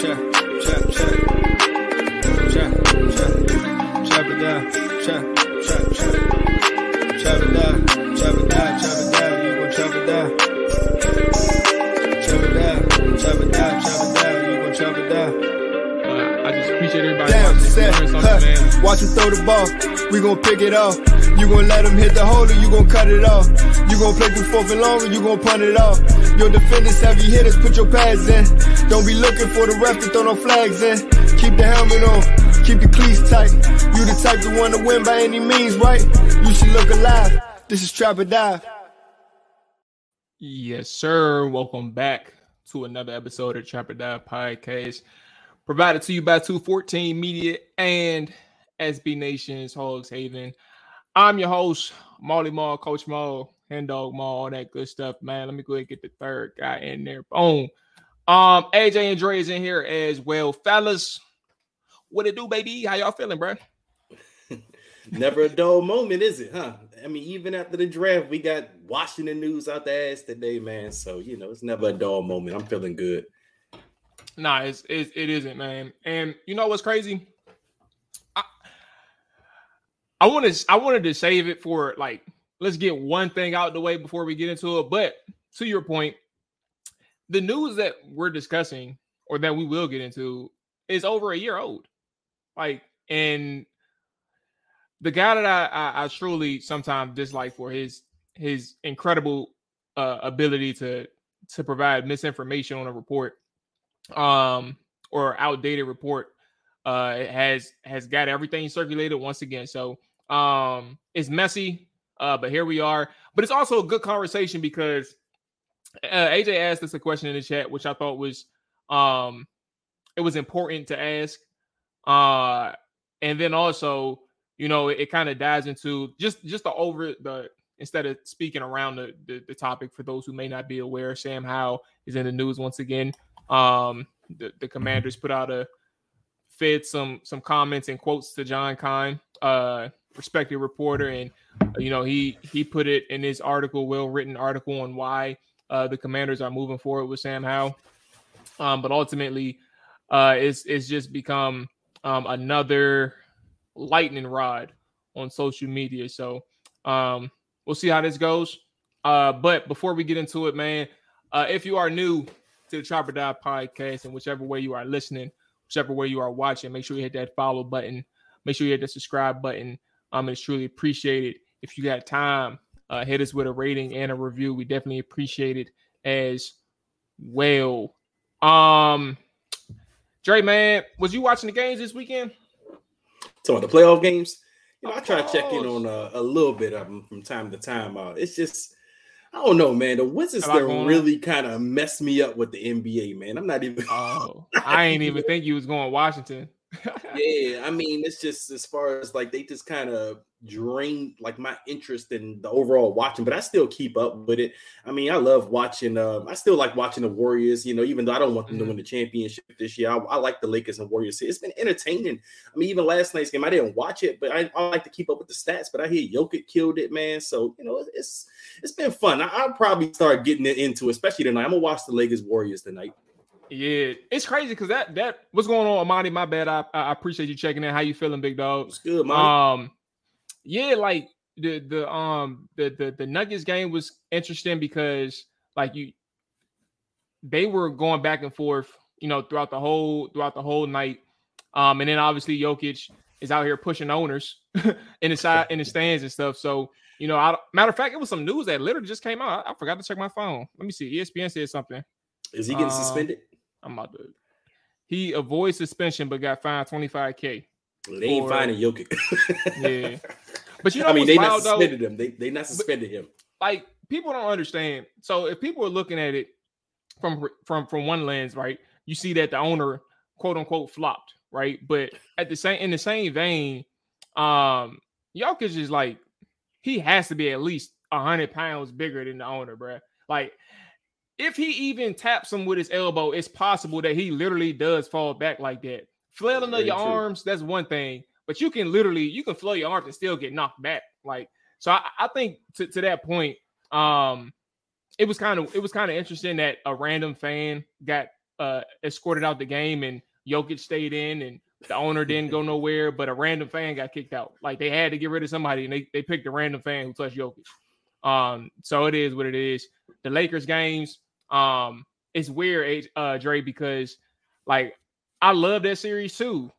check, check, check, check, check, chop it down, check, check, check, chop it down, chop it down, chop it down, you gon' chop it down, chop it down, chop it down, chop it down, you gon' chop it down. Uh, I just appreciate everybody Damn, watching. set, Learn something, huh, man. watch him throw the ball. We gon' pick it off. You gon' let him hit the hole or you gon' cut it off. You gon' play through fourth and long or you gon' punt it off. Your defenders, heavy hitters, put your pads in. Don't be looking for the ref to throw no flags in. Keep the helmet on, keep the cleats tight. You the type to want to win by any means, right? You should look alive. This is Trap or Dive. Yes, sir. Welcome back to another episode of Trap or Dive Podcast, provided to you by 214 Media and SB Nation's Hogs Haven. I'm your host, Molly Mall, Coach Mall, Hen Dog Mall, all that good stuff, man. Let me go ahead and get the third guy in there. Boom. Um, AJ and Dre is in here as well, fellas. What it do, baby? How y'all feeling, bro? Never a dull moment, is it? Huh? I mean, even after the draft, we got Washington news out the ass today, man. So you know, it's never a dull moment. I'm feeling good. Nah, it's, it's it isn't, man. And you know what's crazy? I I wanted I wanted to save it for like let's get one thing out the way before we get into it. But to your point, the news that we're discussing or that we will get into is over a year old. Like, and the guy that I I, I truly sometimes dislike for his his incredible uh, ability to to provide misinformation on a report um or outdated report uh has has got everything circulated once again so um it's messy uh but here we are. But it's also a good conversation because uh, aj asked us a question in the chat which i thought was um it was important to ask. Uh and then also you know it, it kind of dives into just just the over the instead of speaking around the, the the topic for those who may not be aware Sam Howell is in the news once again. Um, the, the commanders put out a fed some some comments and quotes to John Keim, uh, respected reporter, and uh, you know he he put it in his article, well written article on why uh, the commanders are moving forward with Sam Howell. Um, but ultimately, uh, it's it's just become um, another lightning rod on social media. So um, we'll see how this goes. Uh, but before we get into it, man, uh, if you are new to the Trap or Dive podcast, and whichever way you are listening, whichever way you are watching, make sure you hit that follow button. Make sure you hit the subscribe button. Um, it's truly appreciated. If you got time, uh, hit us with a rating and a review. We definitely appreciate it as well. Um, Dre, man, was you watching the games this weekend? So the playoff games, you know, I try to check in on uh, a little bit of them from time to time. Uh, it's just I don't know, man. The Wizards Am I that really kind of messed me up with the NBA, man. I'm not even. Oh, I ain't even think you was going to Washington. Yeah, I mean, it's just as far as like they just kind of drained like my interest in the overall watching, but I still keep up with it. I mean, I love watching. Um, I still like watching the Warriors. You know, even though I don't want them Mhm. to win the championship this year, I, I like the Lakers and Warriors. It's been entertaining. I mean, even last night's game, I didn't watch it, but I, I like to keep up with the stats. But I hear Jokic killed it, man. So you know, it's it's been fun. I, I'll probably start getting it into, it, especially tonight. I'm gonna watch the Lakers Warriors tonight. Yeah, it's crazy because that that what's going on, Amani? My bad. I I appreciate you checking in. How you feeling, big dog? It's good, man. Um, yeah, like the the um the the the Nuggets game was interesting because like you they were going back and forth, you know, throughout the whole throughout the whole night. Um, and then obviously Jokic is out here pushing owners in the side in the stands and stuff. So you know, I, matter of fact, it was some news that literally just came out. I, I forgot to check my phone. Let me see. ESPN said something. Is he getting uh, suspended? I'm about to. He avoids suspension but got fined 25k. They ain't for- finding Jokic. Yeah. But you know I mean, they not wild, though? suspended him. They they not suspended him. like people don't understand. So if people are looking at it from from from one lens, right, you see that the owner quote unquote flopped, right? But at the same in the same vein, um, Jokic is like he has to be at least hundred pounds bigger than the owner, bruh. Like if he even taps him with his elbow, it's possible that he literally does fall back like that. Flailing of your true. arms, that's one thing, but you can literally you can flail your arms and still get knocked back. Like so, I, I think to, to that point, um, it was kind of it was kind of interesting that a random fan got uh, escorted out the game, and Jokic stayed in, and the owner didn't go nowhere, but a random fan got kicked out. Like they had to get rid of somebody, and they, they picked a random fan who touched Jokic. Um, so it is what it is. The Lakers games, um, it's weird, uh, Dre, because like I love that series too.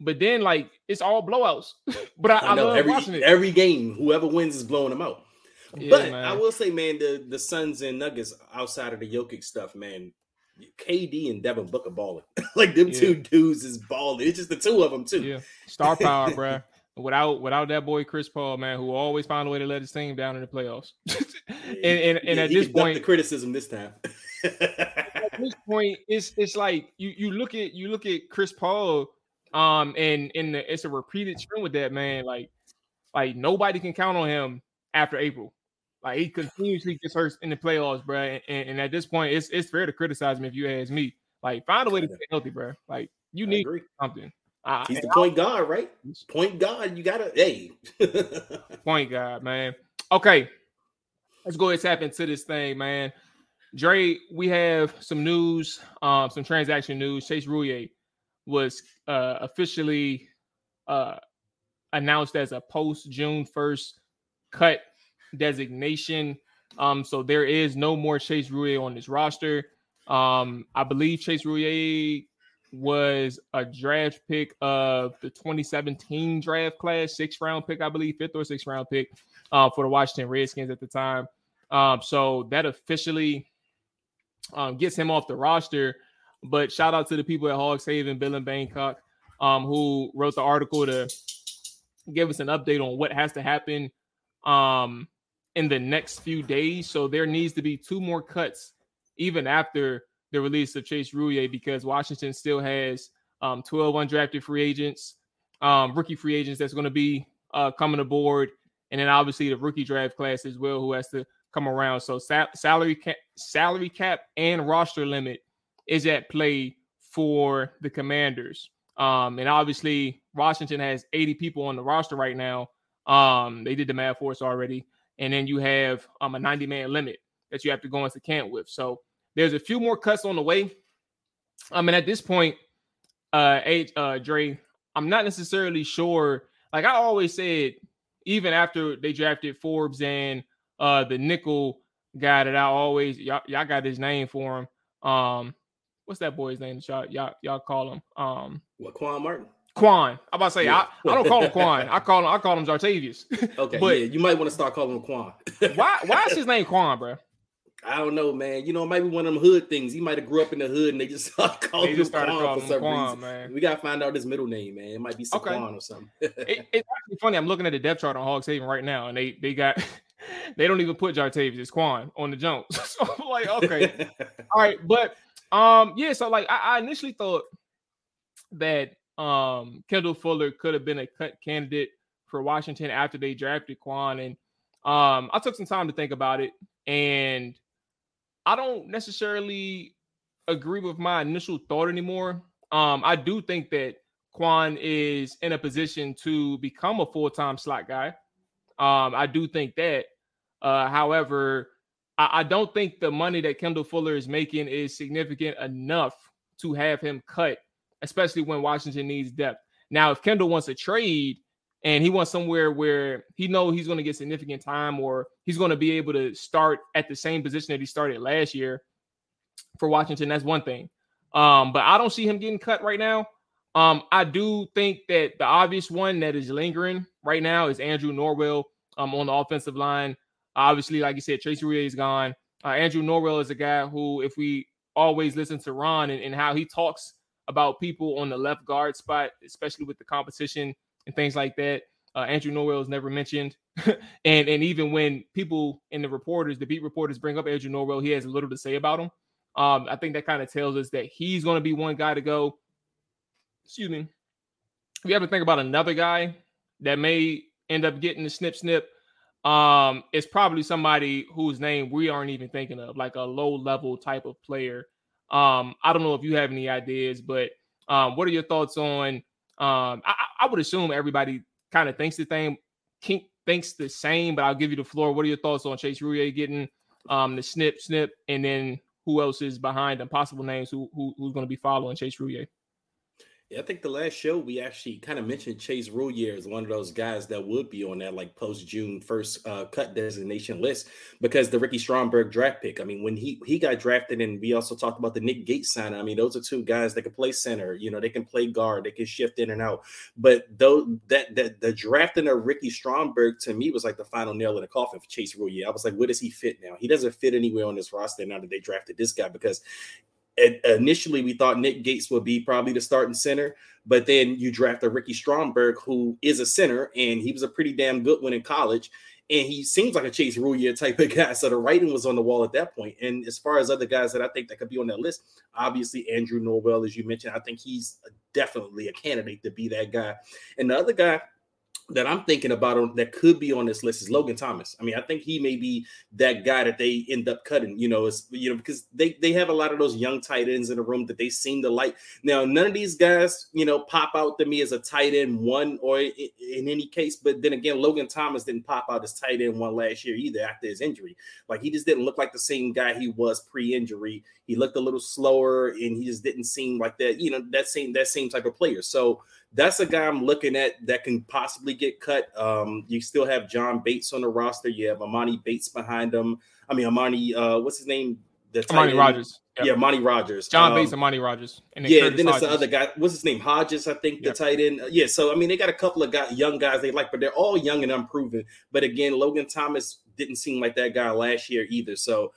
But then like it's all blowouts. but I, I, know, I love every, watching it. Every game, whoever wins is blowing them out. Yeah, but man. I will say, man, the the Suns and Nuggets outside of the Jokic stuff, man, KD and Devin Booker balling. like them yeah. two dudes is balling. It's just the two of them too. Yeah, star power, bro. Without without that boy Chris Paul, man, who always found a way to let his team down in the playoffs. and and, and at this point, the criticism this time. at this point, it's it's like you you look at you look at Chris Paul, um, and and it's a repeated trend with that man. Like like nobody can count on him after April. Like he continuously gets hurt in the playoffs, bro. And, and, at this point, it's it's fair to criticize him if you ask me. Like find a way to stay healthy, bro. Like you need something. Uh, He's the point guard, right? Point guard. You gotta, hey. point guard, man. Okay, let's go ahead and tap into this thing, man. Dre, we have some news, um, some transaction news. Chase Roullier was uh, officially uh, announced as a post June 1st cut designation. Um, so there is no more Chase Roullier on this roster. Um, I believe Chase Roullier was a draft pick of the 2017 draft class, sixth round pick, I believe, fifth or sixth round pick uh, for the Washington Redskins at the time. Um, so that officially um, gets him off the roster. But shout out to the people at Hogs Haven, Bill in Bangkok, um, who wrote the article to give us an update on what has to happen um, in the next few days. So there needs to be two more cuts even after the release of Chase Roullier because Washington still has um, 12 undrafted free agents, um, rookie free agents that's going to be uh, coming aboard, and then obviously the rookie draft class as well, who has to come around. So sa- salary cap, salary cap, and roster limit is at play for the Commanders. Um, and obviously Washington has 80 people on the roster right now. Um, they did the math for us already and then you have um, a 90 man limit that you have to go into camp with. So there's a few more cuts on the way. I mean, at this point, uh, H, uh, Dre, I'm not necessarily sure. Like I always said, even after they drafted Forbes and uh, the nickel guy that I always y'all, y'all got his name for him. Um, what's that boy's name? Y'all y'all, y'all call him. Um, what Quan Martin? Quan. I'm about to say yeah. I, I don't call him Quan. I call him I call him Jartavius. Okay, but yeah, you might want to start calling him Quan. why why is his name Quan, bro? I don't know, man. You know, it might be one of them hood things. He might have grew up in the hood and they just calling they just him Quan for some Quan, reason. Man. We gotta find out his middle name, man. It might be Saquon okay. or something. it, it's actually funny. I'm looking at the depth chart on Hogs Haven right now, and they they got they don't even put Jartavius it's Quan on the Jones. so I'm like, okay, all right, but um, yeah. So like, I, I initially thought that um, Kendall Fuller could have been a cut candidate for Washington after they drafted Quan. And um, I took some time to think about it, and I don't necessarily agree with my initial thought anymore. Um, I do think that Quan is in a position to become a full time slot guy. Um, I do think that. Uh, however, I, I don't think the money that Kendall Fuller is making is significant enough to have him cut especially when Washington needs depth. Now, if Kendall wants a trade and he wants somewhere where he know he's going to get significant time or he's going to be able to start at the same position that he started last year for Washington, that's one thing. Um, but I don't see him getting cut right now. Um, I do think that the obvious one that is lingering right now is Andrew Norwell um, on the offensive line. Obviously, like you said, Tracy Ray is gone. Uh, Andrew Norwell is a guy who, if we always listen to Ron and, and how he talks about people on the left guard spot, especially with the competition and things like that. Uh, Andrew Norwell is never mentioned, and and even when people in the reporters, the beat reporters, bring up Andrew Norwell, he has little to say about him. Um, I think that kind of tells us that he's going to be one guy to go. Excuse me. If you ever think about another guy that may end up getting the snip snip, um, it's probably somebody whose name we aren't even thinking of, like a low level type of player um, I don't know if you have any ideas, but um, what are your thoughts on? Um, I, I would assume everybody kind of thinks the thing, thinks the same, but I'll give you the floor. What are your thoughts on Chase Roullier getting um, the snip, snip, and then who else is behind them, possible names who, who who's going to be following Chase Roullier. Yeah, I think the last show we actually kind of mentioned Chase Roullier as one of those guys that would be on that like post June first uh, cut designation list because the Ricky Stromberg draft pick. I mean, when he he got drafted, and we also talked about the Nick Gates sign. I mean, those are two guys that can play center. You know, they can play guard. They can shift in and out. But though that that the drafting of Ricky Stromberg to me was like the final nail in the coffin for Chase Roullier. I was like, where does he fit now? He doesn't fit anywhere on this roster now that they drafted this guy because initially we thought Nick Gates would be probably the starting center, but then you draft a Ricky Stromberg, who is a center, and he was a pretty damn good one in college. And he seems like a Chase Roullier type of guy. So the writing was on the wall at that point. And as far as other guys that I think that could be on that list, obviously Andrew Norwell, as you mentioned, I think he's definitely a candidate to be that guy. And the other guy that I'm thinking about that could be on this list is Logan Thomas. I mean, I think he may be that guy that they end up cutting, you know, is you know, because they they have a lot of those young tight ends in the room that they seem to like. Now, none of these guys, you know, pop out to me as a tight end one or in, in any case, but then again, Logan Thomas didn't pop out as tight end one last year either after his injury. Like he just didn't look like the same guy he was pre-injury. He looked a little slower and he just didn't seem like that, you know, that same that same type of player. So that's a guy I'm looking at that can possibly get cut. Um, you still have John Bates on the roster. You have Emoni Bates behind him. I mean, Amani, uh, what's his name? The Amani Rogers. Yep. Yeah, Monty Rogers. John um, Bates and Monty Rogers. And then yeah, Curtis then it's the other guy. What's his name? Hodges, I think, the yep. tight end. Yeah, so I mean, they got a couple of guys, young guys they like, but they're all young and unproven. But again, Logan Thomas didn't seem like that guy last year either. So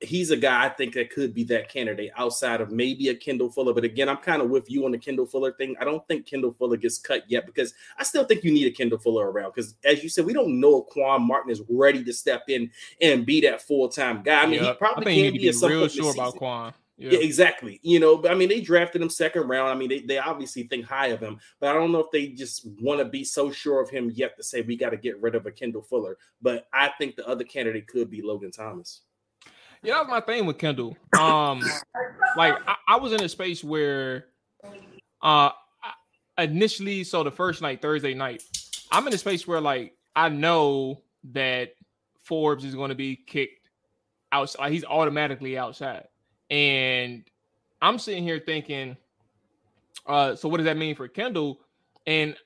he's a guy I think that could be that candidate outside of maybe a Kendall Fuller. But again, I'm kind of with you on the Kendall Fuller thing. I don't think Kendall Fuller gets cut yet because I still think you need a Kendall Fuller around. Because as you said, we don't know if Quan Martin is ready to step in and be that full time guy. I mean, he probably can be, be real sure about Quan. Yeah. yeah. exactly. You know, but I mean, they drafted him second round. I mean, they, they obviously think high of him, but I don't know if they just want to be so sure of him yet to say we got to get rid of a Kendall Fuller. But I think the other candidate could be Logan Thomas. Yeah, that was my thing with Kendall. Um, like I, I was in a space where, uh, initially, so the first night, Thursday night, I'm in a space where like I know that Forbes is going to be kicked outside. Like, he's automatically outside, and I'm sitting here thinking, uh, so what does that mean for Kendall? And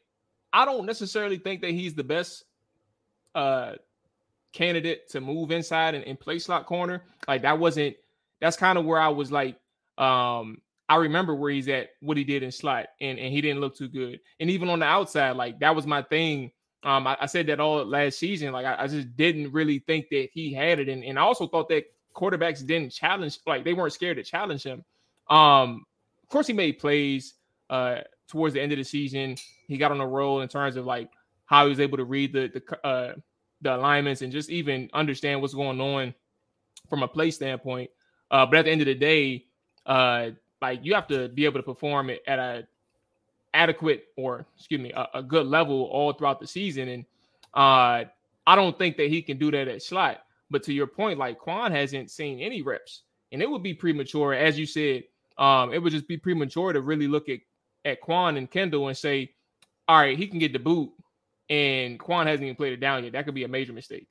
I don't necessarily think that he's the best uh candidate to move inside and, and play slot corner. Like that wasn't that's kind of where I was like, um, I remember where he's at, what he did in slot, and, and he didn't look too good. And even on the outside, like that was my thing. Um, I, I said that all last season. Like I, I, just didn't really think that he had it. And, and I also thought that quarterbacks didn't challenge, like they weren't scared to challenge him. Um, of course, he made plays uh towards the end of the season. He got on a roll in terms of like how he was able to read the the uh the alignments and just even understand what's going on from a play standpoint. Uh, but at the end of the day, uh, like you have to be able to perform it at a adequate or excuse me a, a good level all throughout the season. And uh, I don't think that he can do that at slot. But to your point, like Quan hasn't seen any reps, and it would be premature, as you said. Um, it would just be premature to really look at at Quan and Kendall and say, all right, he can get the boot and Quan hasn't even played it down yet. That could be a major mistake.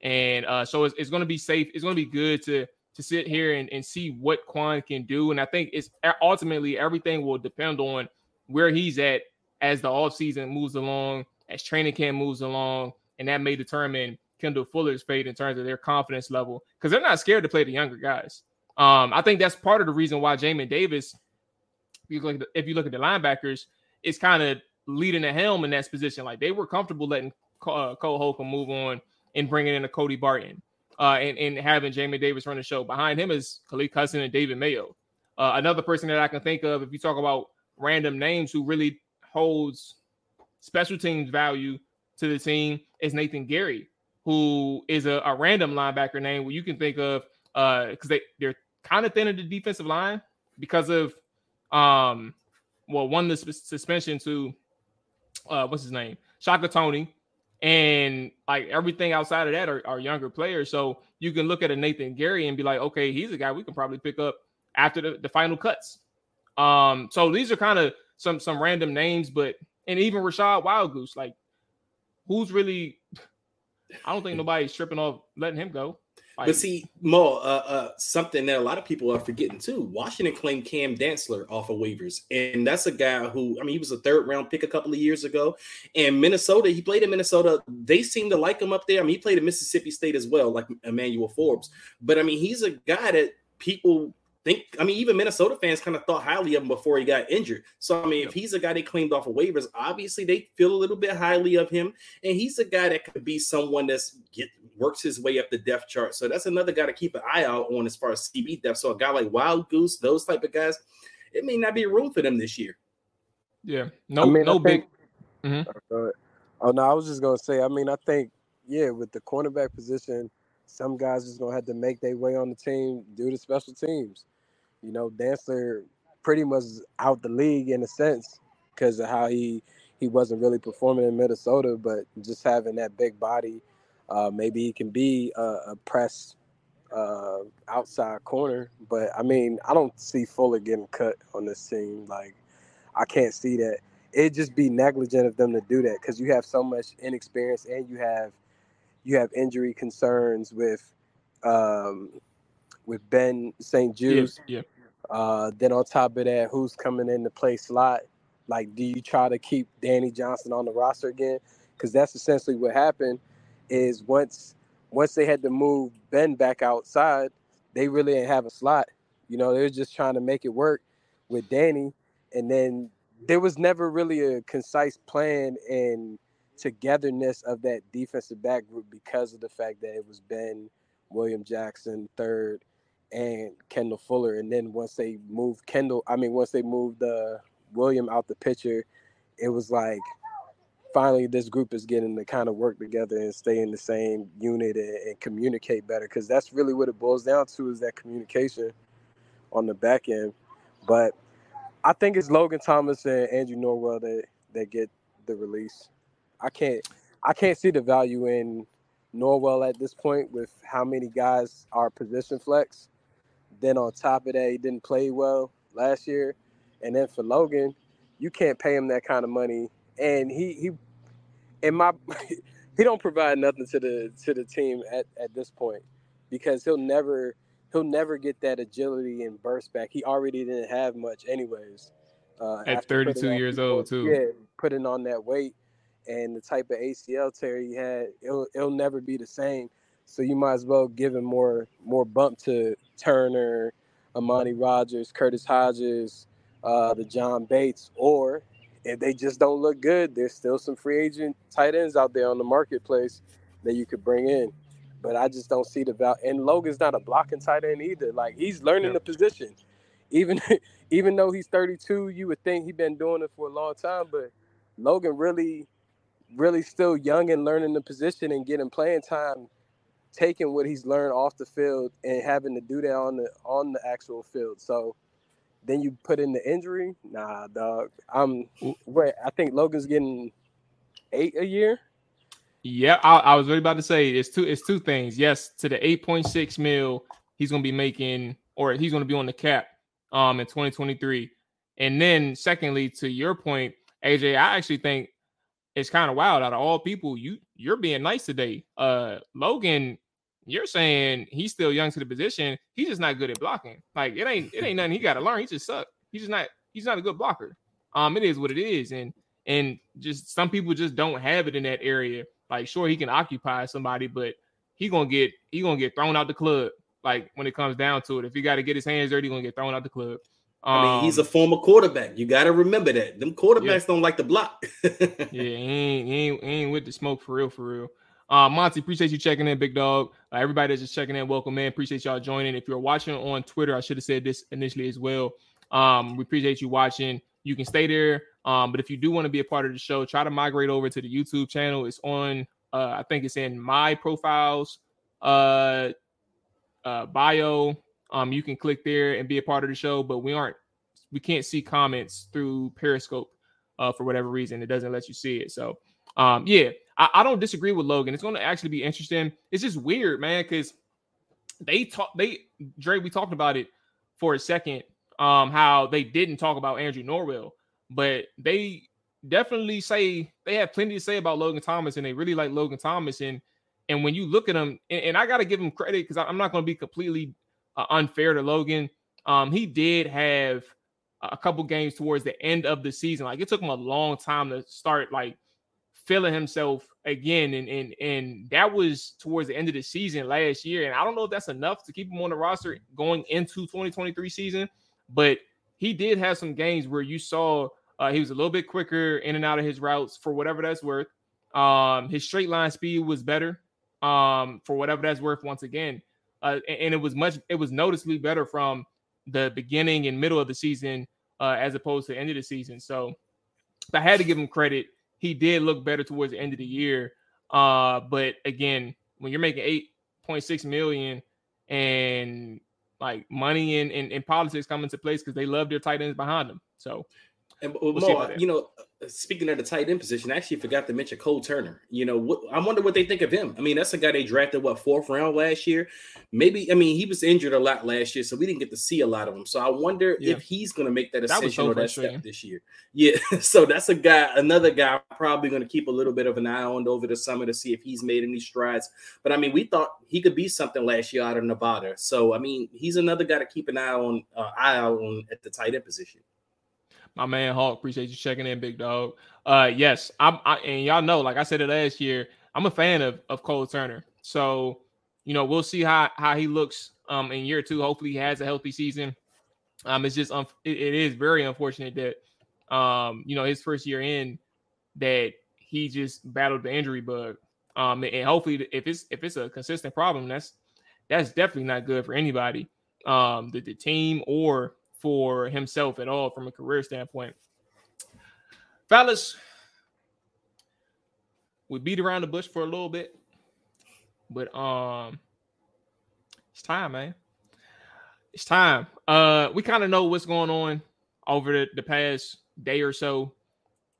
And uh, so it's, it's going to be safe. It's going to be good to to sit here and, and see what Quan can do. And I think it's ultimately everything will depend on where he's at as the offseason moves along, as training camp moves along, and that may determine Kendall Fuller's fate in terms of their confidence level because they're not scared to play the younger guys. Um, I think that's part of the reason why Jamin Davis, if you look at the, you look at the linebackers, is kind of leading the helm in that position. Like they were comfortable letting uh, Cole Holcomb move on and bringing in a Cody Barton uh, and, and having Jamin Davis run the show. Behind him is Khaleke Hudson and David Mayo. Uh, another person that I can think of, if you talk about random names who really holds special teams value to the team, is Nathan Gary, who is a, a random linebacker name where you can think of because uh, they, they're kind of thin in the defensive line because of um well one the suspension to uh, what's his name, Shaka Toney, and like everything outside of that are, are, younger players. So you can look at a Nathan Gary and be like, okay, he's a guy we can probably pick up after the, the final cuts. Um, so these are kind of some some random names, but and even Rachad Wildgoose, like who's really I don't think nobody's tripping off letting him go. Like, but see, Mo, uh, uh, something that a lot of people are forgetting too. Washington claimed Cam Dantzler off of waivers, and that's a guy who, I mean, he was a third round pick a couple of years ago. And Minnesota, he played in Minnesota. They seem to like him up there. I mean, he played at Mississippi State as well, like Emmanuel Forbes. But I mean, he's a guy that people think. I mean, even Minnesota fans kind of thought highly of him before he got injured. So I mean, yep. if he's a guy they claimed off of waivers, obviously they feel a little bit highly of him, and he's a guy that could be someone that's get works his way up the depth chart. So that's another guy to keep an eye out on as far as CB depth. So a guy like Wildgoose, those type of guys, it may not be room for them this year. Yeah, no, I mean, no big. Mm-hmm. Oh no, I was just gonna say. I mean, I think yeah, with the cornerback position, some guys just gonna have to make their way on the team due to special teams. You know, Dantzler pretty much out the league in a sense because of how he he wasn't really performing in Minnesota, but just having that big body uh, maybe he can be a, a press uh, outside corner, but I mean, I don't see Fuller getting cut on this team. Like, I can't see that. It'd just be negligent of them to do that because you have so much inexperience and you have you have injury concerns with um, with Ben. Yeah. yeah. Uh, then on top of that, who's coming in to play slot? Like, do you try to keep Danny Johnson on the roster again? Because that's essentially what happened is once once they had to move Ben back outside, they really didn't have a slot. You know, they were just trying to make it work with Danny, and then there was never really a concise plan and togetherness of that defensive back group because of the fact that it was Ben, William Jackson third, and Kendall Fuller. And then once they moved Kendall, I mean, once they moved uh, William out the picture, it was like finally this group is getting to kind of work together and stay in the same unit and, and communicate better because that's really what it boils down to is that communication on the back end. But I think it's Logan Thomas and Andrew Norwell that that get the release. I can't I can't see the value in Norwell at this point with how many guys are position flex. Then on top of that, he didn't play well last year. And then for Logan, you can't pay him that kind of money and he he in my he don't provide nothing to the to the team at, at this point because he'll never he'll never get that agility and burst back. He already didn't have much anyways. Uh, At 32 years old too. Yeah, putting on that weight and the type of ACL tear he had, it'll it'll never be the same. So you might as well give him more more bump to Turner, Amani Rogers, Curtis Hodges, uh, the John Bates, or if they just don't look good, there's still some free agent tight ends out there on the marketplace that you could bring in. But I just don't see the value. And Logan's not a blocking tight end either. Like he's learning yeah. the position. Even even though he's 32, you would think he's been doing it for a long time. But Logan really, really still young and learning the position and getting playing time, taking what he's learned off the field and having to do that on the on the actual field. So then you put in the injury. Nah, dog. I'm wait. I think Logan's getting eight a year. Yeah, I, I was really about to say it's two. It's two things. Yes, to the eight point six mil, he's gonna be making, or he's gonna be on the cap, um, in twenty twenty three. And then, secondly, to your point, AJ, I actually think it's kind of wild. Out of all people, you you're being nice today. Uh, Logan you're saying he's still young to the position. He's just not good at blocking. Like it ain't it ain't nothing he got to learn. He just suck. He's just not he's not a good blocker. Um, it is what it is, and and just some people just don't have it in that area. Like sure he can occupy somebody, but he gonna get he gonna get thrown out the club. Like when it comes down to it, if he got to get his hands dirty, he gonna get thrown out the club. Um, I mean, he's a um, former quarterback. You got to remember that. Them quarterbacks yeah. don't like to block. yeah, he ain't, he ain't, he ain't with the smoke for real, for real. Uh, Monty, appreciate you checking in, big dog. Uh, everybody that's just checking in, welcome in. Appreciate y'all joining. If you're watching on Twitter, I should have said this initially as well. Um, we appreciate you watching. You can stay there. Um, but if you do want to be a part of the show, try to migrate over to the YouTube channel. It's on, uh, I think it's in my profiles uh, uh, bio. Um, you can click there and be a part of the show, but we aren't, we can't see comments through Periscope uh, for whatever reason. It doesn't let you see it. So, um, yeah, I, I don't disagree with Logan. It's going to actually be interesting. It's just weird, man, because they talk. They Dre, we talked about it for a second. Um, how they didn't talk about Andrew Norwell, but they definitely say they have plenty to say about Logan Thomas, and they really like Logan Thomas. And And when you look at him, and, and I got to give him credit because I'm not going to be completely uh, unfair to Logan. Um, he did have a couple games towards the end of the season. Like it took him a long time to start like feeling himself again. And and and that was towards the end of the season last year. And I don't know if that's enough to keep him on the roster going into 2023 season, but he did have some games where you saw uh, he was a little bit quicker in and out of his routes for whatever that's worth. Um, his straight line speed was better um, for whatever that's worth. Once again, uh, and, it was much it was noticeably better from the beginning and middle of the season uh, as opposed to end of the season. So I had to give him credit. He did look better towards the end of the year. Uh, but again, when you're making eight point six million and like money and, and, and politics come into place because they love their tight ends behind them. So and we'll Mo, you know, speaking of the tight end position, I actually forgot to mention Cole Turner. You know, what, I wonder what they think of him. I mean, that's a guy they drafted what fourth round last year. Maybe I mean he was injured a lot last year, so we didn't get to see a lot of him. So I wonder yeah. if he's going to make that ascension that or that step this year. Yeah, so that's a guy, another guy, probably going to keep a little bit of an eye on over the summer to see if he's made any strides. But I mean, we thought he could be something last year out of Nevada. So I mean, he's another guy to keep an eye on, uh, eye out on at the tight end position my man Hawk. Appreciate you checking in, big dog. Uh, yes, I'm, I, and y'all know, like I said it last year, I'm a fan of of Cole Turner. So, you know, we'll see how how he looks um in year two. Hopefully, he has a healthy season. Um, it's just um, it, it is very unfortunate that um, you know, his first year in that he just battled the injury bug. Um, and hopefully, if it's if it's a consistent problem, that's that's definitely not good for anybody, um, the, the team or for himself at all from a career standpoint. Fellas, we beat around the bush for a little bit, but um, it's time, man. It's time. Uh, we kind of know what's going on over the, the past day or so.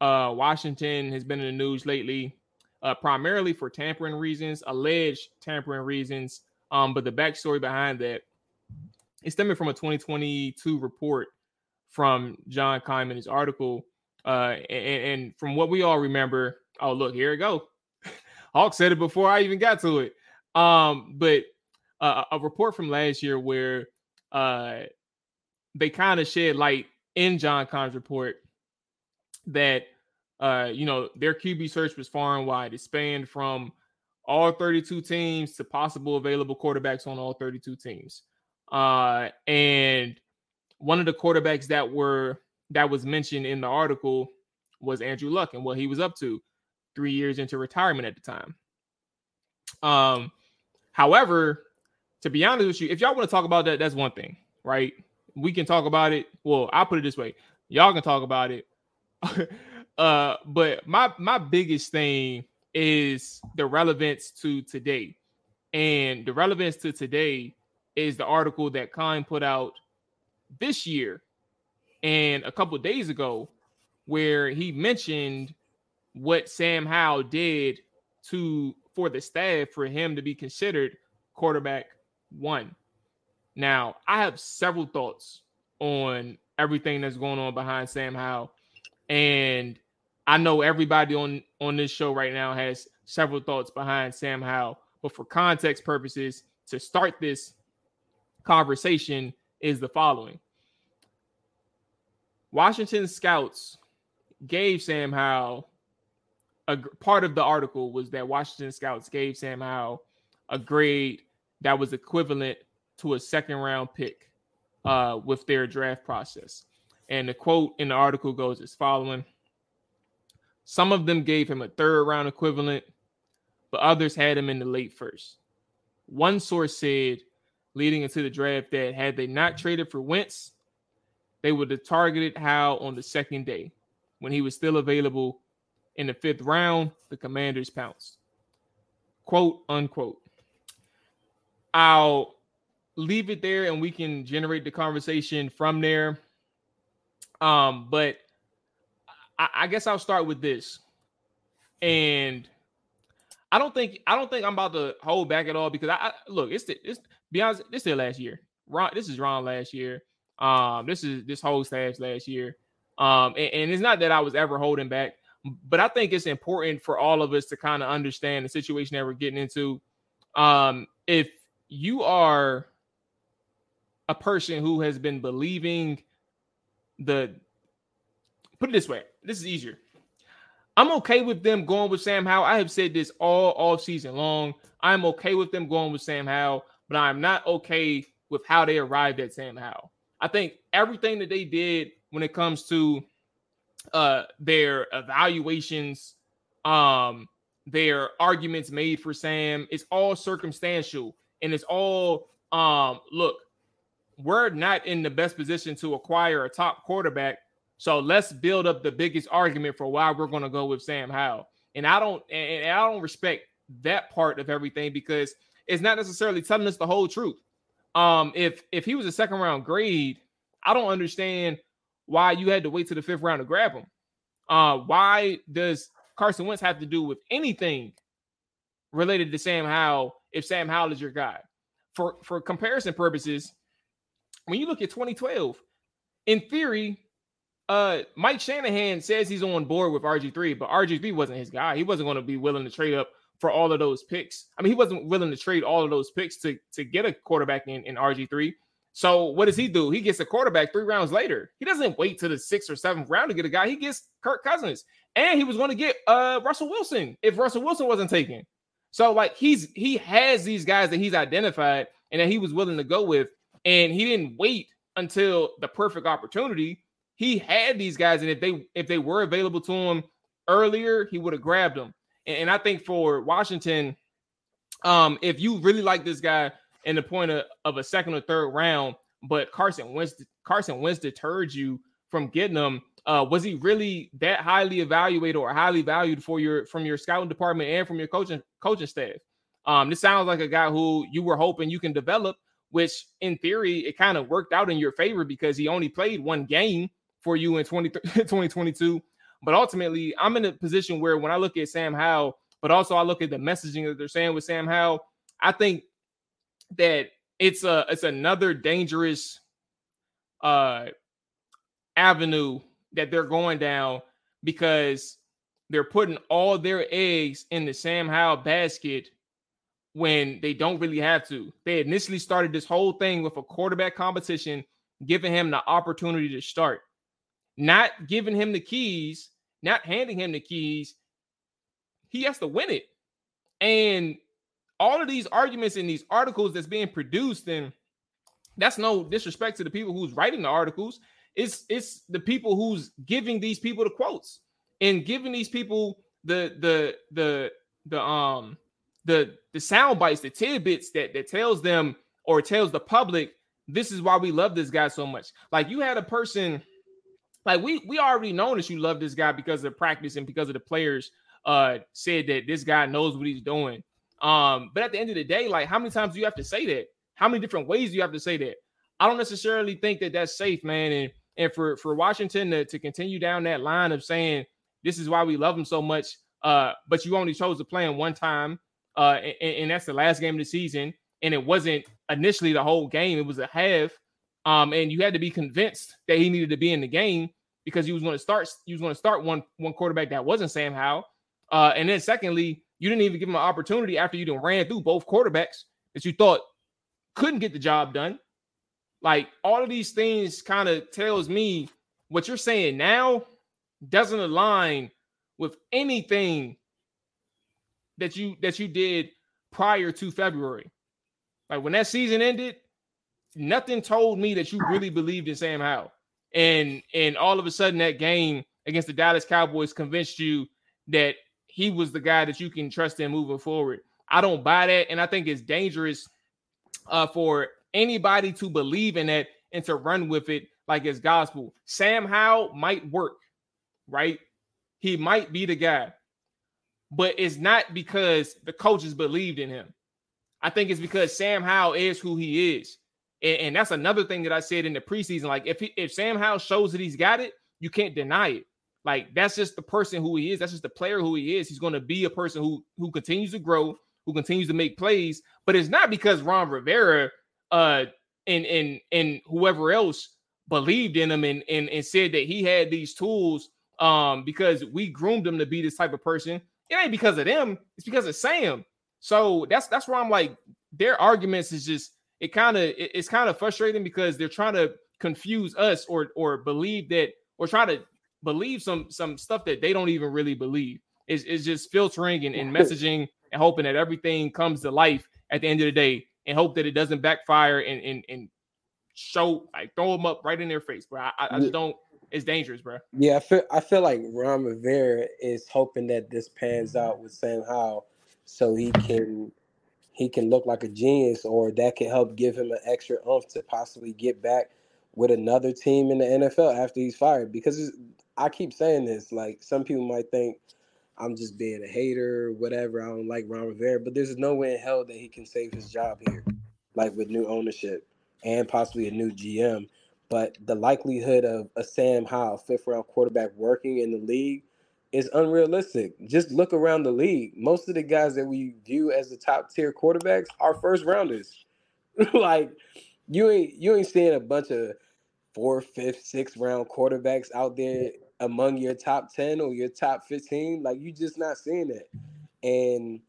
Uh, Washington has been in the news lately, uh, primarily for tampering reasons, alleged tampering reasons. Um, but the backstory behind that it's stemming from a 2022 report from John Keim in his article. Uh, and, and, from what we all remember, oh look, here it go. Hawk said it before I even got to it. Um, but uh, a report from last year where uh, they kind of shed light in John Keim's report that uh, you know their QB search was far and wide. It spanned from all 32 teams to possible available quarterbacks on all 32 teams. Uh, and one of the quarterbacks that were that was mentioned in the article was Andrew Luck and what he was up to three years into retirement at the time. Um, however, to be honest with you, if y'all want to talk about that, that's one thing, right? We can talk about it. Well, I'll put it this way: y'all can talk about it. uh, but my my biggest thing is the relevance to today, and the relevance to today is the article that Keim put out this year and a couple days ago, where he mentioned what Sam Howell did to for the staff for him to be considered quarterback one. Now, I have several thoughts on everything that's going on behind Sam Howell, and I know everybody on on this show right now has several thoughts behind Sam Howell. But for context purposes, to start this conversation is the following Washington scouts gave Sam Howell a part of the article was that Washington scouts gave Sam Howell a grade that was equivalent to a second round pick uh, with their draft process. And the quote in the article goes as following Some of them gave him a third round equivalent, but others had him in the late first. One source said leading into the draft that had they not traded for Wentz, they would have targeted Howell on the second day. When he was still available in the fifth round, the commanders pounced. Quote unquote. I'll leave it there and we can generate the conversation from there. Um, but I, I guess I'll start with this. And I don't think I don't think I'm about to hold back at all because I, I look, it's the, it's be honest, this is their last year. Ron, this is Ron last year. Um, this is this whole staff's last year. Um, and, and, it's not that I was ever holding back. But I think it's important for all of us to kind of understand the situation that we're getting into. Um, if you are a person who has been believing the put it this way, this is easier. I'm okay with them going with Sam Howell. I have said this all all season long. I'm okay with them going with Sam Howell, but I'm not okay with how they arrived at Sam Howell. I think everything that they did when it comes to uh their evaluations, um, their arguments made for Sam, it's all circumstantial and it's all um look, we're not in the best position to acquire a top quarterback so let's build up the biggest argument for why we're going to go with Sam Howell. And I don't and I don't respect that part of everything because it's not necessarily telling us the whole truth. Um, if if he was a second round grade, I don't understand why you had to wait to the fifth round to grab him. Uh, why does Carson Wentz have to do with anything related to Sam Howell if Sam Howell is your guy? For for comparison purposes, when you look at 2012, in theory, uh Mike Shanahan says he's on board with RG3, but RG3 wasn't his guy. He wasn't going to be willing to trade up for all of those picks. I mean, he wasn't willing to trade all of those picks to, to get a quarterback in, in RG3. So what does he do? He gets a quarterback three rounds later. He doesn't wait to the sixth or seventh round to get a guy. He gets Kirk Cousins. And he was going to get uh Russell Wilson if Russell Wilson wasn't taken. So like he's he has these guys that he's identified and that he was willing to go with, and he didn't wait until the perfect opportunity he had these guys, and if they if they were available to him earlier, he would have grabbed them. And, I think for Washington, um, if you really like this guy in the point of, of a second or third round, but Carson Wentz Carson Wentz deterred you from getting him. Uh, was he really that highly evaluated or highly valued for your from your scouting department and from your coaching coaching staff? Um, this sounds like a guy who you were hoping you can develop, which in theory it kind of worked out in your favor because he only played one game for you in 20, 2022. But ultimately, I'm in a position where when I look at Sam Howell, but also I look at the messaging that they're saying with Sam Howell, I think that it's a it's another dangerous uh avenue that they're going down because they're putting all their eggs in the Sam Howell basket when they don't really have to. They initially started this whole thing with a quarterback competition, giving him the opportunity to start not giving him the keys, not handing him the keys, he has to win it. And all of these arguments in these articles that's being produced, and that's no disrespect to the people who's writing the articles. It's it's the people who's giving these people the quotes and giving these people the the the the um the the sound bites, the tidbits that that tells them or tells the public this is why we love this guy so much. Like you had a person like we we already know that you love this guy because of practice and because of the players uh said that this guy knows what he's doing. Um, but at the end of the day, like how many times do you have to say that? How many different ways do you have to say that? I don't necessarily think that that's safe, man. And and for for Washington to, to continue down that line of saying this is why we love him so much, uh, but you only chose to play him one time, uh, and, and that's the last game of the season, and it wasn't initially the whole game; it was a half. Um, and you had to be convinced that he needed to be in the game because he was going to start. He was going to start one one quarterback that wasn't Sam Howell. Uh, and then secondly, you didn't even give him an opportunity after you done ran through both quarterbacks that you thought couldn't get the job done. Like all of these things kind of tells me what you're saying now doesn't align with anything that you that you did prior to February. Like when that season ended, nothing told me that you really believed in Sam Howell. And and all of a sudden that game against the Dallas Cowboys convinced you that he was the guy that you can trust in moving forward. I don't buy that, and I think it's dangerous uh, for anybody to believe in that and to run with it like it's gospel. Sam Howell might work, right? He might be the guy, but it's not because the coaches believed in him. I think it's because Sam Howell is who he is. And, and that's another thing that I said in the preseason. Like if he, if Sam Howell shows that he's got it, you can't deny it. Like that's just the person who he is. That's just the player who he is. He's going to be a person who who continues to grow, who continues to make plays. But it's not because Ron Rivera uh and and and whoever else believed in him and and, and said that he had these tools um, because we groomed him to be this type of person. It ain't because of them, it's because of Sam. So that's that's where I'm like, their arguments is just it kind of it, it's kind of frustrating because they're trying to confuse us or or believe that or try to believe some some stuff that they don't even really believe. It's, it's just filtering and, and messaging and hoping that everything comes to life at the end of the day and hope that it doesn't backfire and and, and show like throw them up right in their face, bro. I, I just don't. It's dangerous, bro. Yeah, I feel I feel like Ron Rivera is hoping that this pans mm-hmm. out with Sam Howell, so he can he can look like a genius, or that can help give him an extra oomph to possibly get back with another team in the NFL after he's fired. Because I keep saying this, like some people might think I'm just being a hater, or whatever. I don't like Ron Rivera, but there's no way in hell that he can save his job here, like with new ownership and possibly a new GM. But the likelihood of a Sam Howell, fifth round quarterback, working in the league is unrealistic. Just look around the league. Most of the guys that we view as the top tier quarterbacks are first rounders. like you ain't you ain't seeing a bunch of fourth, fifth, sixth round quarterbacks out there among your top 10 or your top 15. Like you just not seeing that. And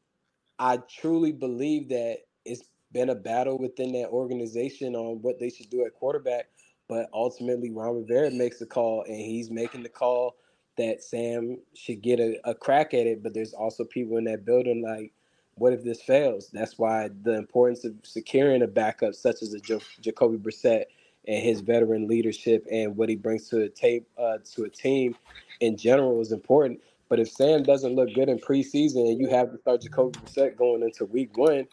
I truly believe that it's been a battle within that organization on what they should do at quarterback. But ultimately, Ron Rivera makes the call, and he's making the call that Sam should get a, a crack at it. But there's also people in that building like, what if this fails? That's why the importance of securing a backup such as a jo- Jacoby Brissett and his veteran leadership and what he brings to a tape uh, to a team in general is important. But if Sam doesn't look good in preseason and you have to start Jacoby Brissett going into week one,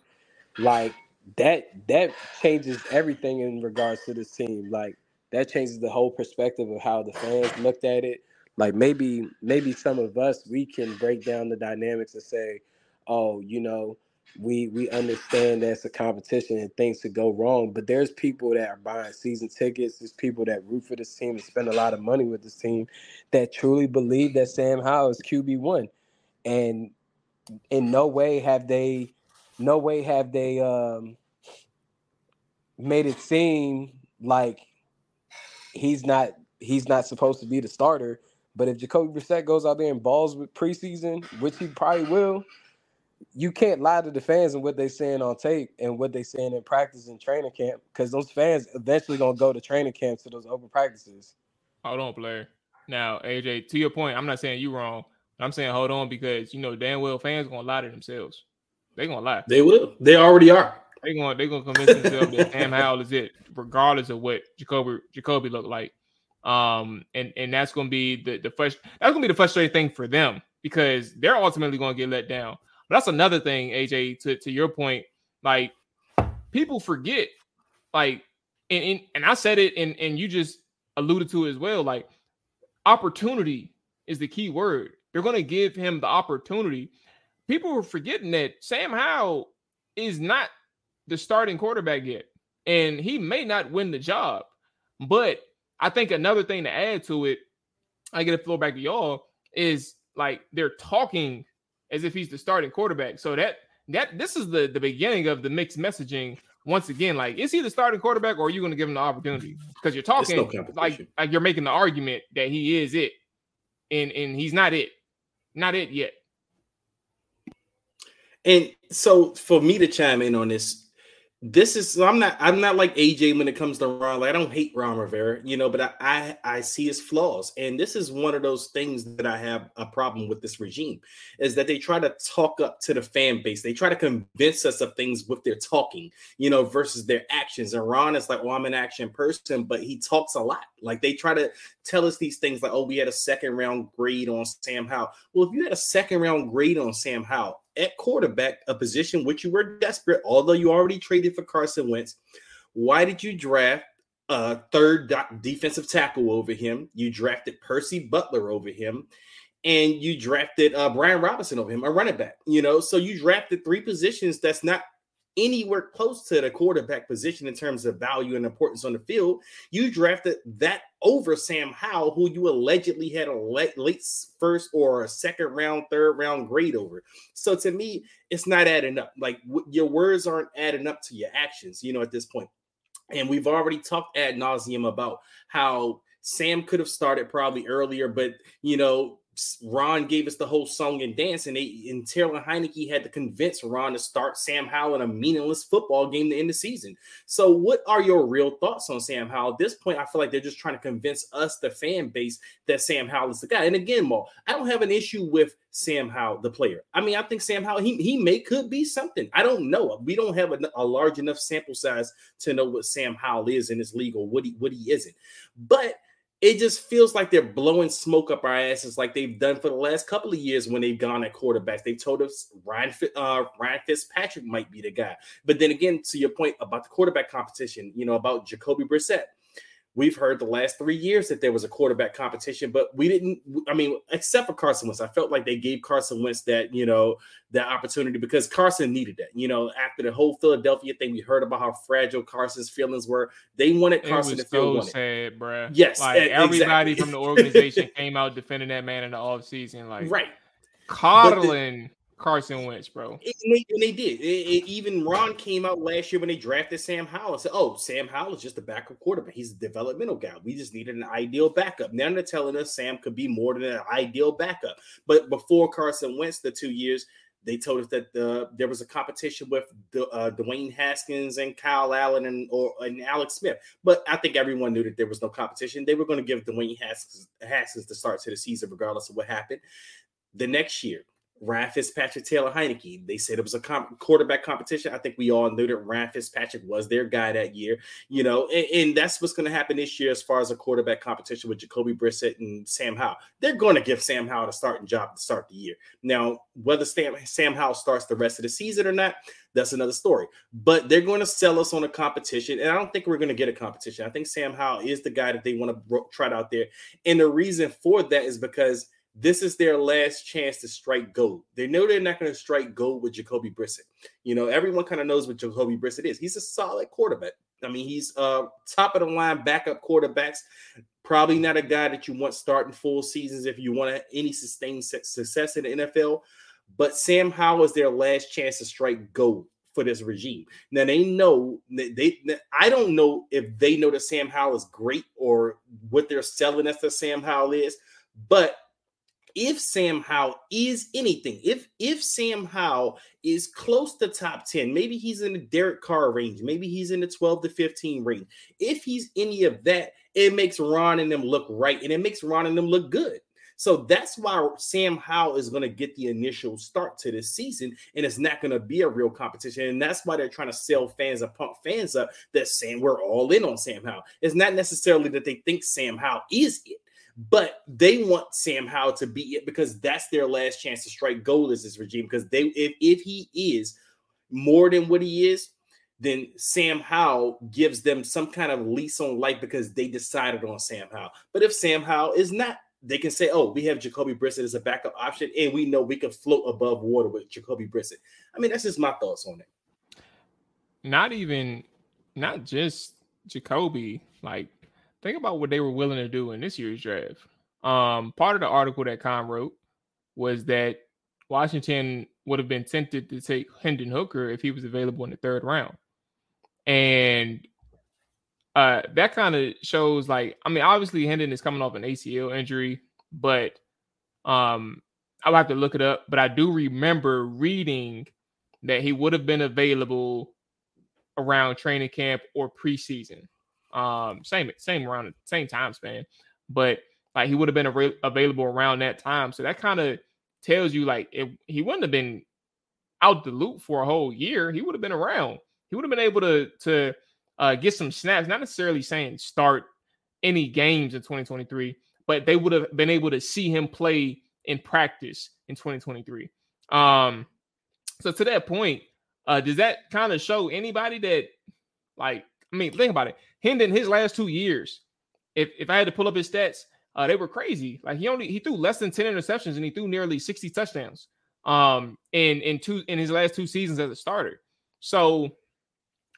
like that that changes everything in regards to this team. Like that changes the whole perspective of how the fans looked at it. Like maybe maybe some of us we can break down the dynamics and say, oh, you know, we we understand that's a competition and things could go wrong. But there's people that are buying season tickets. There's people that root for this team and spend a lot of money with this team that truly believe that Sam Howell is QB one, and in no way have they, no way have they um, made it seem like he's not he's not supposed to be the starter. But if Jacoby Brissett goes out there and balls with preseason, which he probably will, you can't lie to the fans and what they're saying on tape and what they're saying in practice and training camp because those fans eventually gonna go to training camp to those open practices. Hold on, player. Now, AJ, to your point, I'm not saying you wrong. I'm saying hold on because you know damn well fans gonna lie to themselves. They gonna lie. They will. They already are. They gonna they gonna convince themselves that Sam Howell is it, regardless of what Jacoby Jacoby looked like. Um, and and that's gonna be the the first that's gonna be the frustrating thing for them because they're ultimately gonna get let down. But that's another thing, AJ, to, to your point. Like people forget, like, and, and, and I said it, and, and you just alluded to it as well. Like, opportunity is the key word. They're going to give him the opportunity. People are forgetting that Sam Howell is not the starting quarterback yet, and he may not win the job. But I think another thing to add to it, I get a floor back to y'all, is like they're talking as if he's the starting quarterback. So that that this is the the beginning of the mixed messaging. Once again, like is he the starting quarterback, or are you going to give him the opportunity? Because you're talking no like like you're making the argument that he is it, and and he's not it, not it yet. And so for me to chime in on this, this is I'm not I'm not like AJ when it comes to Ron. Like I don't hate Ron Rivera, you know, but I, I I see his flaws, and this is one of those things that I have a problem with this regime is that they try to talk up to the fan base. They try to convince us of things with their talking, you know, versus their actions. And Ron is like, well, I'm an action person, but he talks a lot. Like they try to tell us these things like, oh, we had a second round grade on Sam Howell. Well, if you had a second round grade on Sam Howell, at quarterback, a position which you were desperate, although you already traded for Carson Wentz. Why did you draft a third defensive tackle over him? You drafted Percy Butler over him, and you drafted uh, Brian Robinson over him, a running back. You know, so you drafted three positions that's not anywhere close to the quarterback position in terms of value and importance on the field. You drafted that over Sam Howell, who you allegedly had a late, first or a second round, third round grade over. So to me, it's not adding up. Like w- your words aren't adding up to your actions, you know, at this point. And we've already talked ad nauseum about how Sam could have started probably earlier, but you know, Ron gave us the whole song and dance, and they and Taylor Heinicke had to convince Ron to start Sam Howell in a meaningless football game to end the season. So, what are your real thoughts on Sam Howell? At this point, I feel like they're just trying to convince us, the fan base, that Sam Howell is the guy. And again, Mo, I don't have an issue with Sam Howell, the player. I mean, I think Sam Howell, he, he may could be something. I don't know. We don't have a, a large enough sample size to know what Sam Howell is in league or what he what he isn't. But it just feels like they're blowing smoke up our asses like they've done for the last couple of years when they've gone at quarterbacks. They've told us Ryan uh, Ryan Fitzpatrick might be the guy. But then again, to your point about the quarterback competition, you know, about Jacoby Brissett we've heard the last three years that there was a quarterback competition, but we didn't. I mean, except for Carson Wentz, I felt like they gave Carson Wentz that you know that opportunity because Carson needed that. You know, after the whole Philadelphia thing, we heard about how fragile Carson's feelings were. They wanted Carson to feel so sad, bro. Yes, like everybody from the organization came out defending that man in the offseason. Like right, coddling Carson Wentz, bro. And they, they did. It, it, even Ron came out last year when they drafted Sam Howell said, "Oh, Sam Howell is just a backup quarterback. He's a developmental guy. We just needed an ideal backup." Now they're telling us Sam could be more than an ideal backup. But before Carson Wentz, the two years they told us that the, there was a competition with the, uh, Dwayne Haskins and Kyle Allen and or and Alex Smith. But I think everyone knew that there was no competition. They were going to give Dwayne Haskins, Haskins the start to the season, regardless of what happened. The next year, Ryan Fitzpatrick, Taylor Heinicke. They said it was a comp- quarterback competition. I think we all knew that Ryan Fitzpatrick was their guy that year, you know, and, and that's what's going to happen this year as far as a quarterback competition with Jacoby Brissett and Sam Howell. They're going to give Sam Howell the starting job to start the year. Now, whether Sam, Sam Howell starts the rest of the season or not, that's another story. But they're going to sell us on a competition, and I don't think we're going to get a competition. I think Sam Howell is the guy that they want to trot out there, and the reason for that is because – this is their last chance to strike gold. They know they're not going to strike gold with Jacoby Brissett. You know, everyone kind of knows what Jacoby Brissett is. He's a solid quarterback. I mean, he's uh top of the line backup quarterbacks. Probably not a guy that you want starting full seasons if you want any sustained success in the NFL. But Sam Howell is their last chance to strike gold for this regime. Now they know they, I don't know if they know that Sam Howell is great or what they're selling as the Sam Howell is, but if Sam Howell is anything, if if Sam Howell is close to top 10, maybe he's in the Derek Carr range, maybe he's in the 12 to 15 range. If he's any of that, it makes Ron and them look right and it makes Ron and them look good. So that's why Sam Howell is going to get the initial start to this season, and it's not going to be a real competition. And that's why they're trying to sell fans and pump fans up that saying we're all in on Sam Howell. It's not necessarily that they think Sam Howell is it but they want Sam Howell to be it because that's their last chance to strike gold as this regime. Because they, if, if he is more than what he is, then Sam Howell gives them some kind of lease on life because they decided on Sam Howell. But if Sam Howell is not, they can say, "Oh, we have Jacoby Brissett as a backup option, and we know we can float above water with Jacoby Brissett." I mean, that's just my thoughts on it. Not even, not just Jacoby. Like think about what they were willing to do in this year's draft. Um, part of the article that Con wrote was that Washington would have been tempted to take Hendon Hooker if he was available in the third round. And uh, that kind of shows like, I mean, obviously Hendon is coming off an ACL injury, but um, I'll have to look it up. But I do remember reading that he would have been available around training camp or preseason. Um, same same around same time span, but like he would have been available around that time. So that kind of tells you like if he wouldn't have been out the loop for a whole year, he would have been around. He would have been able to to uh, get some snaps. Not necessarily saying start any games in 2023, but they would have been able to see him play in practice in 2023. Um, so to that point, uh, does that kind of show anybody that like I mean, think about it. Hendon, his last two years, if if I had to pull up his stats, uh, they were crazy. Like he only he threw less than 10 interceptions and he threw nearly 60 touchdowns um in in two in his last two seasons as a starter. So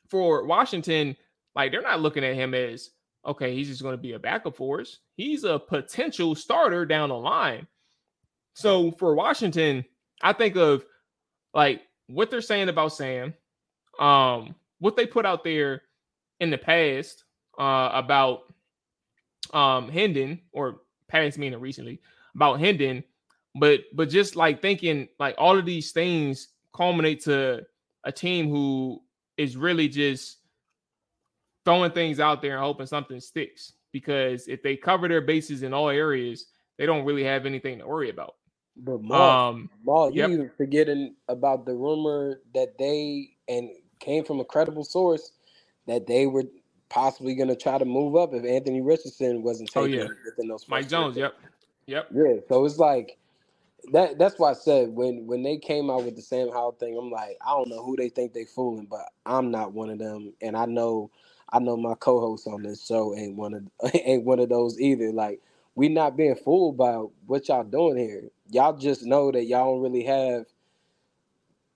for Washington, like they're not looking at him as okay, he's just going to be a backup for us. He's a potential starter down the line. So for Washington, I think of like what they're saying about Sam, um, what they put out there in the past uh, about um Hendon or past meaning recently about Hendon, but but just like thinking like all of these things culminate to a team who is really just throwing things out there and hoping something sticks. Because if they cover their bases in all areas, they don't really have anything to worry about. But Mual, Um, you yep. forgetting about the rumor that they and came from a credible source that they were possibly going to try to move up if Anthony Richardson wasn't Oh, yeah. within those. Mike Jones, yep, yep. Yeah, so it's like that. That's why I said when when they came out with the Sam Howell thing, I'm like, I don't know who they think they fooling, but I'm not one of them, and I know I know my co-host on this show ain't one of ain't one of those either. Like we not being fooled by what y'all doing here. Y'all just know that y'all don't really have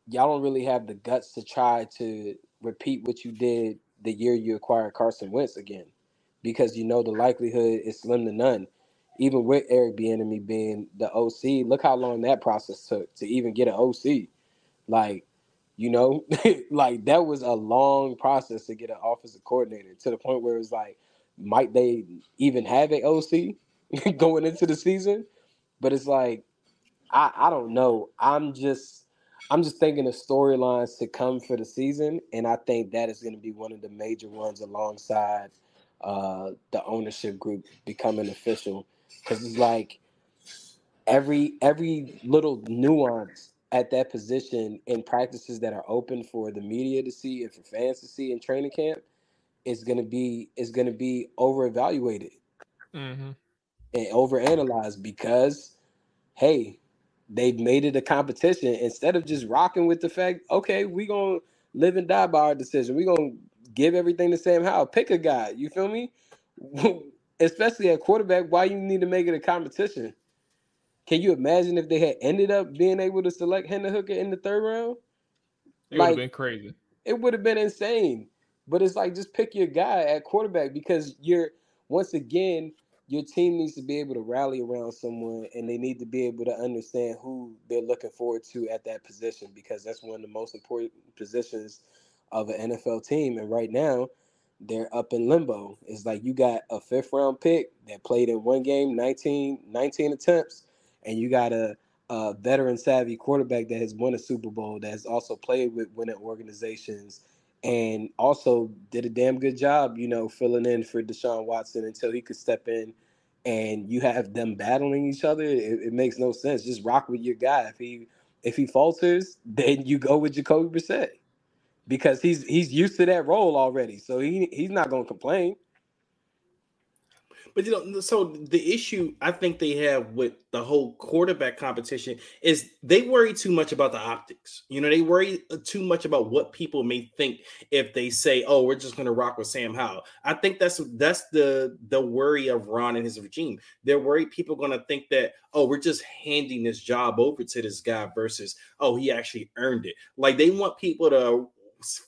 y'all don't really have the guts to try to repeat what you did the year you acquire Carson Wentz again, because you know the likelihood is slim to none. Even with Eric Bieniemy being the OC, look how long that process took to even get an OC. Like, you know, like that was a long process to get an offensive coordinator to the point where it's like, might they even have an OC going into the season? But it's like, I, I don't know. I'm just I'm just thinking of storylines to come for the season, and I think that is going to be one of the major ones alongside uh, the ownership group becoming official. Because it's like every every little nuance at that position in practices that are open for the media to see and for fans to see in training camp is going to be is going to be over evaluated Mm-hmm. and overanalyzed because hey they've made it a competition instead of just rocking with the fact okay we gonna live and die by our decision we gonna give everything to sam Howell. pick a guy you feel me especially at quarterback why you need to make it a competition can you imagine if they had ended up being able to select Hendon Hooker in the third round It would have been crazy. it would have been insane. But it's like just pick your guy at quarterback because you're once again your team needs to be able to rally around someone and they need to be able to understand who they're looking forward to at that position because that's one of the most important positions of an NFL team. And right now, they're up in limbo. It's like you got a fifth round pick that played in one game, 19, 19 attempts, and you got a, a veteran savvy quarterback that has won a Super Bowl, that has also played with winning organizations, and also did a damn good job, you know, filling in for Deshaun Watson until he could step in. And you have them battling each other. It, it makes no sense. Just rock with your guy. If he if he falters, then you go with Jacoby Brissett because he's he's used to that role already. So he he's not going to complain. But you know, so the issue I think they have with the whole quarterback competition is they worry too much about the optics. You know, they worry uh, too much about what people may think if they say, "Oh, we're just going to rock with Sam Howell." I think that's that's the the worry of Ron and his regime. They're worried people are going to think that, "Oh, we're just handing this job over to this guy," versus, "Oh, he actually earned it." Like they want people to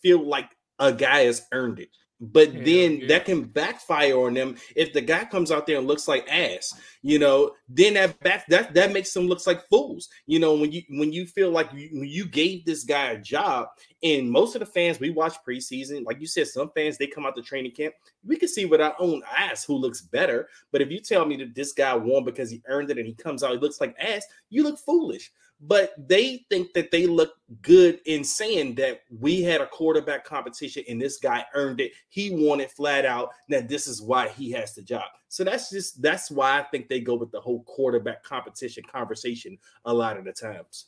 feel like a guy has earned it. But Hell then yeah. that can backfire on them if the guy comes out there and looks like ass. You know, then that back that that makes them look like fools. You know, when you when you feel like you, you gave this guy a job, and most of the fans we watch preseason, like you said, some fans they come out to training camp. We can see with our own eyes who looks better. But if you tell me that this guy won because he earned it and he comes out, he looks like ass, you look foolish. But they think that they look good in saying that we had a quarterback competition and this guy earned it. He won it flat out. That this is why he has the job. So that's just that's why I think they go with the whole quarterback competition conversation a lot of the times.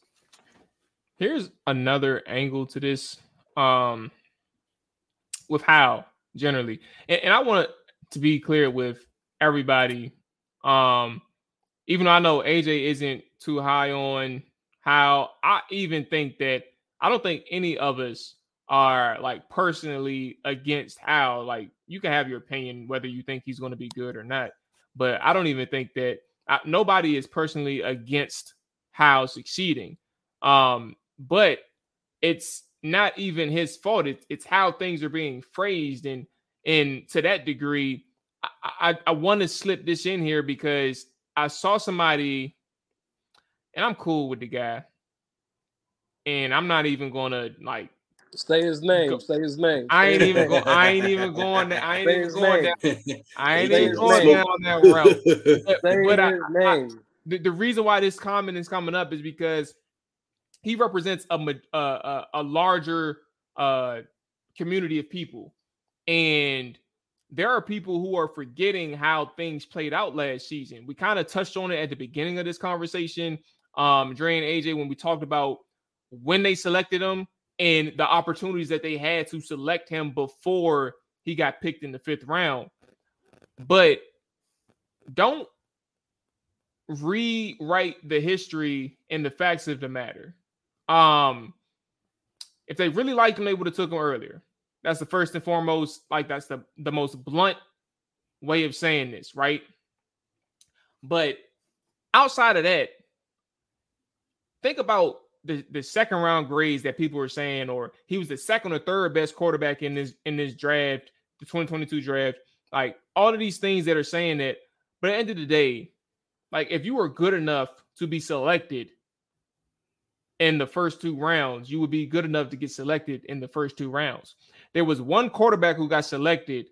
Here's another angle to this. Um, with Howell generally, and, and I want to be clear with everybody. Um, even though I know AJ isn't too high on Howell, I even think that I don't think any of us are like personally against Howell. Like you can have your opinion whether you think he's going to be good or not, but I don't even think that I, nobody is personally against Howell succeeding. Um, but it's not even his fault. It's it's how things are being phrased, and and to that degree, I I, I want to slip this in here because I saw somebody, and I'm cool with the guy, and I'm not even gonna like Say his name. Say his name. I ain't even go. I ain't even going. I ain't Say even going down. I ain't even going down that route. But, Say but his I, name. I, the, the reason why this comment is coming up is because he represents a a, a larger uh, community of people, and there are people who are forgetting how things played out last season. We kind of touched on it at the beginning of this conversation, um, Dre and AJ, when we talked about when they selected him and the opportunities that they had to select him before he got picked in the fifth round. But don't rewrite the history and the facts of the matter. Um, if they really liked him, they would have took him earlier. That's the first and foremost, like that's the, the most blunt way of saying this, right? But outside of that, think about the, the second round grades that people were saying, or he was the second or third best quarterback in this in this draft, the 2022 draft. Like all of these things that are saying that, but at the end of the day, like if you were good enough to be selected in the first two rounds, you would be good enough to get selected in the first two rounds. There was one quarterback who got selected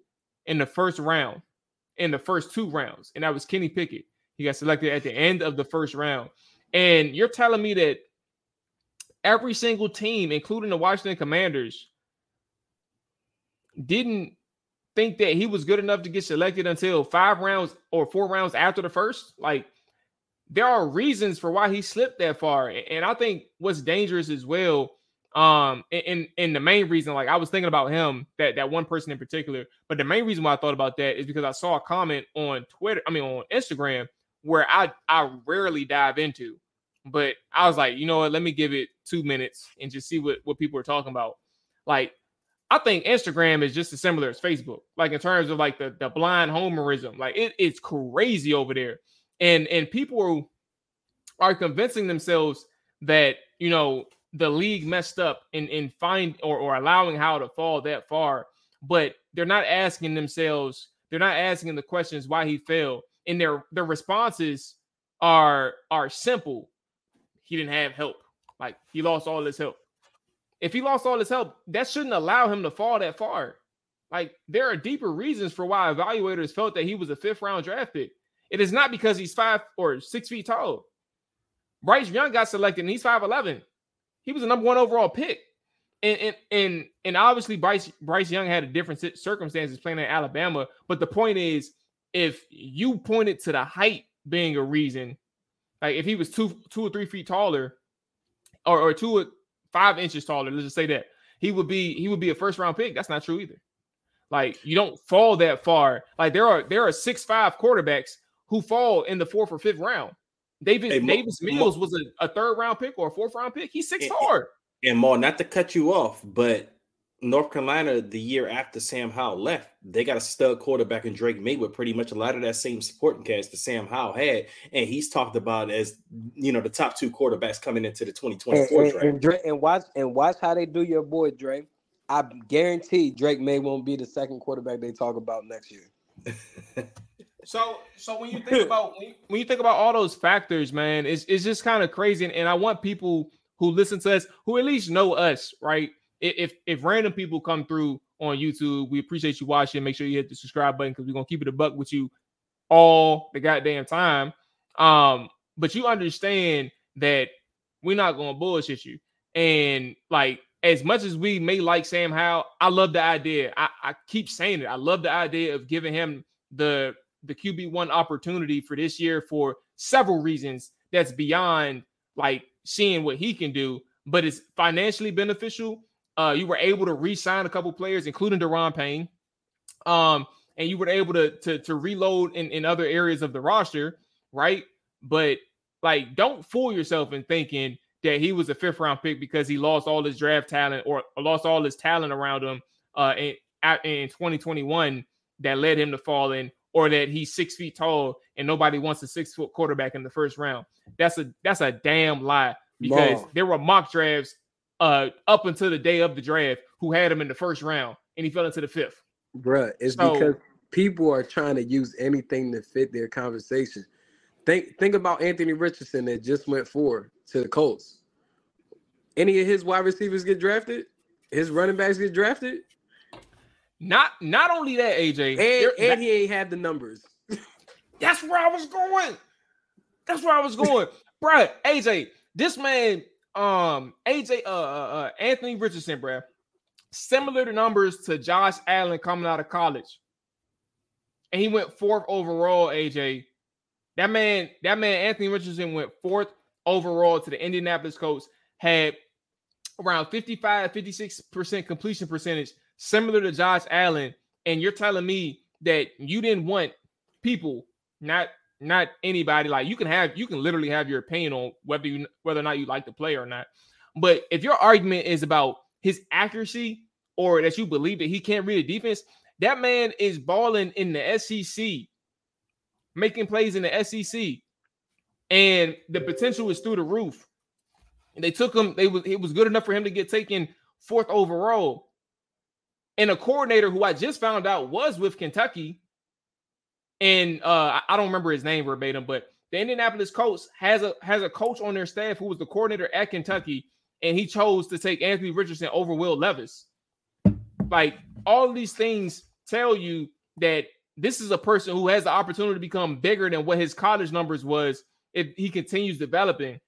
in the first round, in the first two rounds, and that was Kenny Pickett. He got selected at the end of the first round. And you're telling me that every single team, including the Washington Commanders, didn't think that he was good enough to get selected until five rounds or four rounds after the first. Like, there are reasons for why he slipped that far. And I think what's dangerous as well, um, in in the main reason, like I was thinking about him, that that one person in particular, but the main reason why I thought about that is because I saw a comment on Twitter, I mean on Instagram, where I I rarely dive into. But I was like, you know what? Let me give it two minutes and just see what, what people are talking about. Like, I think Instagram is just as similar as Facebook, like in terms of like the, the blind homerism. Like it, it's crazy over there. And and people are are convincing themselves that you know the league messed up in in find or, or allowing Howell to fall that far, but they're not asking themselves, they're not asking the questions why he fell. And their their responses are are simple he didn't have help. Like he lost all his help. If he lost all his help, that shouldn't allow him to fall that far. Like there are deeper reasons for why evaluators felt that he was a fifth round draft pick. It is not because he's five or six feet tall. Bryce Young got selected and he's 5'11. He was a number one overall pick. And, and and and obviously Bryce Bryce Young had a different circumstances playing in Alabama. But the point is, if you pointed to the height being a reason, like if he was two two or three feet taller, or, or two or five inches taller, let's just say that he would be he would be a first round pick. That's not true either. Like you don't fall that far. Like there are there are six five quarterbacks who fall in the fourth or fifth round. David hey, Davis Mills was a, a, third round pick or a fourth round pick. He's six four. And more, not to cut you off, but North Carolina, the year after Sam Howell left, they got a stud quarterback in Drake Maye with pretty much a lot of that same supporting cast that Sam Howell had, and he's talked about as you know the top two quarterbacks coming into the 2024 and, and, and, and watch and watch how they do your boy Drake. I guarantee Drake Maye won't be the second quarterback they talk about next year. so, so when you think about when you, when you think about all those factors, man, it's it's just kind of crazy, and, and I want people who listen to us, who at least know us, right? If if random people come through on YouTube, we appreciate you watching. Make sure you hit the subscribe button because we're gonna keep it a buck with you all the goddamn time. Um, but you understand that we're not gonna bullshit you. And like as much as we may like Sam Howell, I love the idea. I, I keep saying it. I love the idea of giving him the the QB one opportunity for this year for several reasons that's beyond like seeing what he can do, but it's financially beneficial uh, you were able to re-sign a couple players, including Daron Payne. Um, and you were able to to, to reload in, in other areas of the roster, right? But like, don't fool yourself in thinking that he was a fifth round pick because he lost all his draft talent or lost all his talent around him uh, in, in 2021 that led him to fall in, or that he's six feet tall and nobody wants a six foot quarterback in the first round. That's a that's a damn lie because there were mock drafts uh, up until the day of the draft who had him in the first round and he fell into the fifth. Bruh, it's so, because people are trying to use anything to fit their conversation. Think think about Anthony Richardson that just went four to the Colts. Any of his wide receivers get drafted? his running backs get drafted. Not not only that, AJ, and, and he ain't had the numbers. That's where I was going. That's where I was going, bro. AJ, this man, um, AJ, uh, uh, uh Anthony Richardson, bro, similar to numbers to Josh Allen coming out of college, and he went fourth overall. AJ, that man, that man, Anthony Richardson went fourth overall to the Indianapolis Colts, had around 55, 56% completion percentage, similar to Josh Allen. And you're telling me that you didn't want people, not not anybody, like you can have you can literally have your opinion on whether you whether or not you like the player or not. But if your argument is about his accuracy or that you believe that he can't read a defense, that man is balling in the SEC, making plays in the SEC, and the potential is through the roof. And they took him. They was it was good enough for him to get taken fourth overall. And a coordinator who I just found out was with Kentucky, and uh, I don't remember his name verbatim, but the Indianapolis Colts has a has a coach on their staff who was the coordinator at Kentucky, and he chose to take Anthony Richardson over Will Levis. Like all these things tell you that this is a person who has the opportunity to become bigger than what his college numbers was if he continues developing.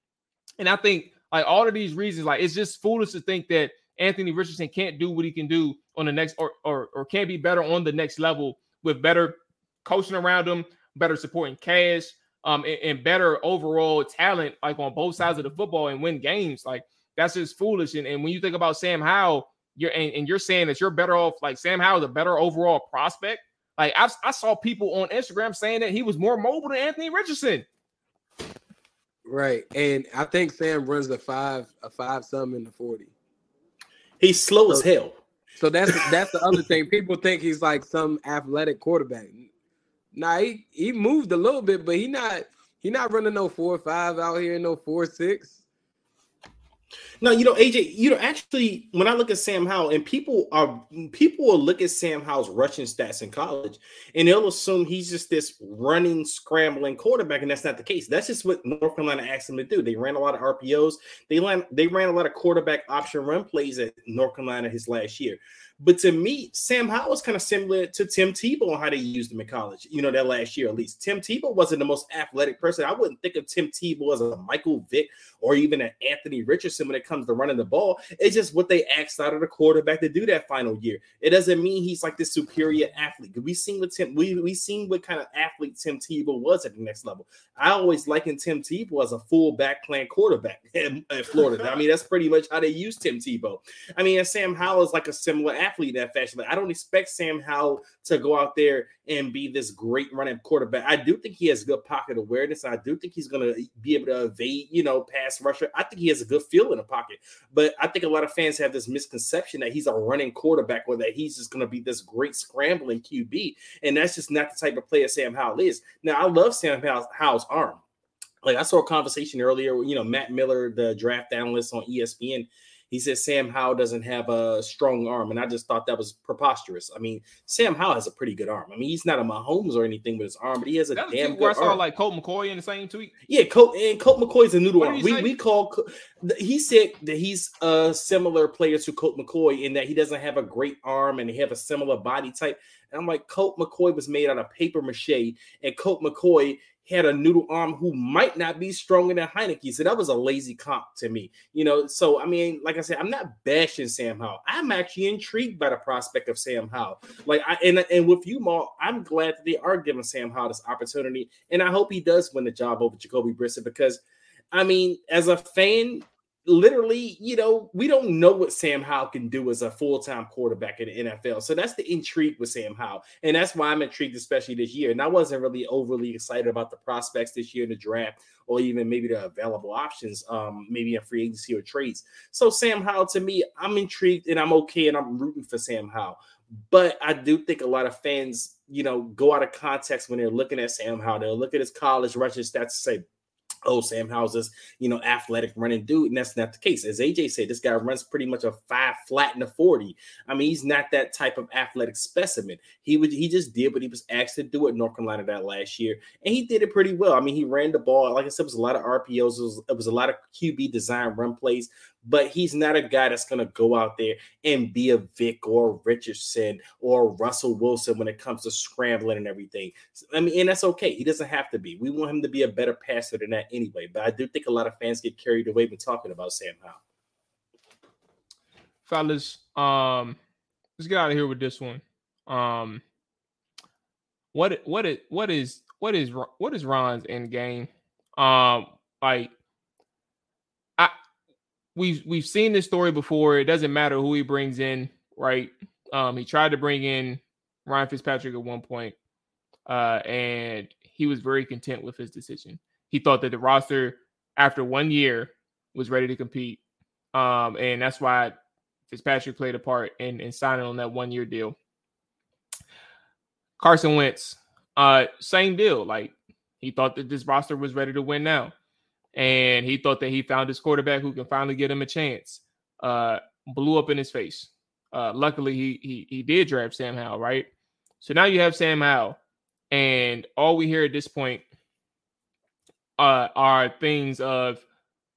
And I think like all of these reasons, like it's just foolish to think that Anthony Richardson can't do what he can do on the next or or, or can't be better on the next level with better coaching around him, better supporting cash, um, and, and, better overall talent, like on both sides of the football and win games. Like that's just foolish. And, and when you think about Sam Howell, you're and, and you're saying that you're better off, like Sam Howell is a better overall prospect. Like I, I saw people on Instagram saying that he was more mobile than Anthony Richardson. Right, and I think Sam runs a five, a five something in the forty. He's slow so, as hell. So that's that's the other thing. People think he's like some athletic quarterback. Nah, he, he moved a little bit, but he not he not running no four five out here, no four six. No, you know, AJ, you know, actually, when I look at Sam Howell, and people are people will look at Sam Howell's rushing stats in college, and they'll assume he's just this running, scrambling quarterback, and that's not the case. That's just what North Carolina asked him to do. They ran a lot of RPOs. They ran they ran a lot of quarterback option run plays at North Carolina his last year. But to me, Sam Howell is kind of similar to Tim Tebow on how they used him in college, you know, that last year at least. Tim Tebow wasn't the most athletic person. I wouldn't think of Tim Tebow as a Michael Vick or even an Anthony Richardson when it comes to running the ball. It's just what they asked out of the quarterback to do that final year. It doesn't mean he's like the superior athlete. We seen what Tim we we seen what kind of athlete Tim Tebow was at the next level. I always likened Tim Tebow as a fullback playing quarterback in, in Florida. I mean, that's pretty much how they use Tim Tebow. I mean, Sam Howell is like a similar athlete in that fashion. But I don't expect Sam Howell to go out there and be this great running quarterback. I do think he has good pocket awareness. I do think he's going to be able to evade, you know, pass rusher. I think he has a good feel in the pocket. But I think a lot of fans have this misconception that he's a running quarterback or that he's just going to be this great scrambling QB. And that's just not the type of player Sam Howell is. Now, I love Sam Howell's arm. Like I saw a conversation earlier, you know, Matt Miller, the draft analyst on ESPN, he said Sam Howell doesn't have a strong arm, and I just thought that was preposterous. I mean, Sam Howell has a pretty good arm. I mean, he's not a Mahomes or anything with his arm, but he has a That's damn good where I saw arm. like Colt McCoy in the same tweet. Yeah, Colt and Colt McCoy's a noodle What arm. he We say? we call he said that he's a similar player to Colt McCoy in that he doesn't have a great arm and he have a similar body type. And I'm like, Colt McCoy was made out of paper mache, and Colt McCoy had a noodle arm who might not be stronger than Heinicke. So that was a lazy comp to me, you know. So I mean, like I said, I'm not bashing Sam Howell. I'm actually intrigued by the prospect of Sam Howell. Like I and, and with you, Mual, I'm glad that they are giving Sam Howell this opportunity, and I hope he does win the job over Jacoby Brissett because I mean, as a fan, literally, you know, we don't know what Sam Howell can do as a full-time quarterback in the NFL. So that's the intrigue with Sam Howell. And that's why I'm intrigued, especially this year. And I wasn't really overly excited about the prospects this year in the draft or even maybe the available options, um, maybe in free agency or trades. So Sam Howell, to me, I'm intrigued and I'm okay and I'm rooting for Sam Howell. But I do think a lot of fans, you know, go out of context when they're looking at Sam Howell. They'll look at his college rushing stats and say, oh, Sam Howell's this, you know, athletic running dude. And that's not the case. As AJ said, this guy runs pretty much a five flat and a 40. I mean, he's not that type of athletic specimen. He would he just did what he was asked to do at North Carolina that last year. And he did it pretty well. I mean, he ran the ball. Like I said, it was a lot of RPOs, it was, it was a lot of QB design run plays, but he's not a guy that's going to go out there and be a Vick or Richardson or Russell Wilson when it comes to scrambling and everything. I mean, and that's okay. He doesn't have to be. We want him to be a better passer than that anyway. But I do think a lot of fans get carried away when talking about Sam Howell. Fellas, um, let's get out of here with this one. Um, what what it what is what is what is Ron's end game? Um, like we've we've seen this story before. It doesn't matter who he brings in, right? Um, he tried to bring in Ryan Fitzpatrick at one point, uh, and he was very content with his decision. He thought that the roster after one year was ready to compete, um, and that's why Fitzpatrick played a part in, in signing on that one year deal. Carson Wentz, uh, same deal. Like he thought that this roster was ready to win now and he thought that he found his quarterback who can finally get him a chance. Uh, blew up in his face. Uh, luckily, he he he did draft Sam Howell, right? So now you have Sam Howell, and all we hear at this point uh, are things of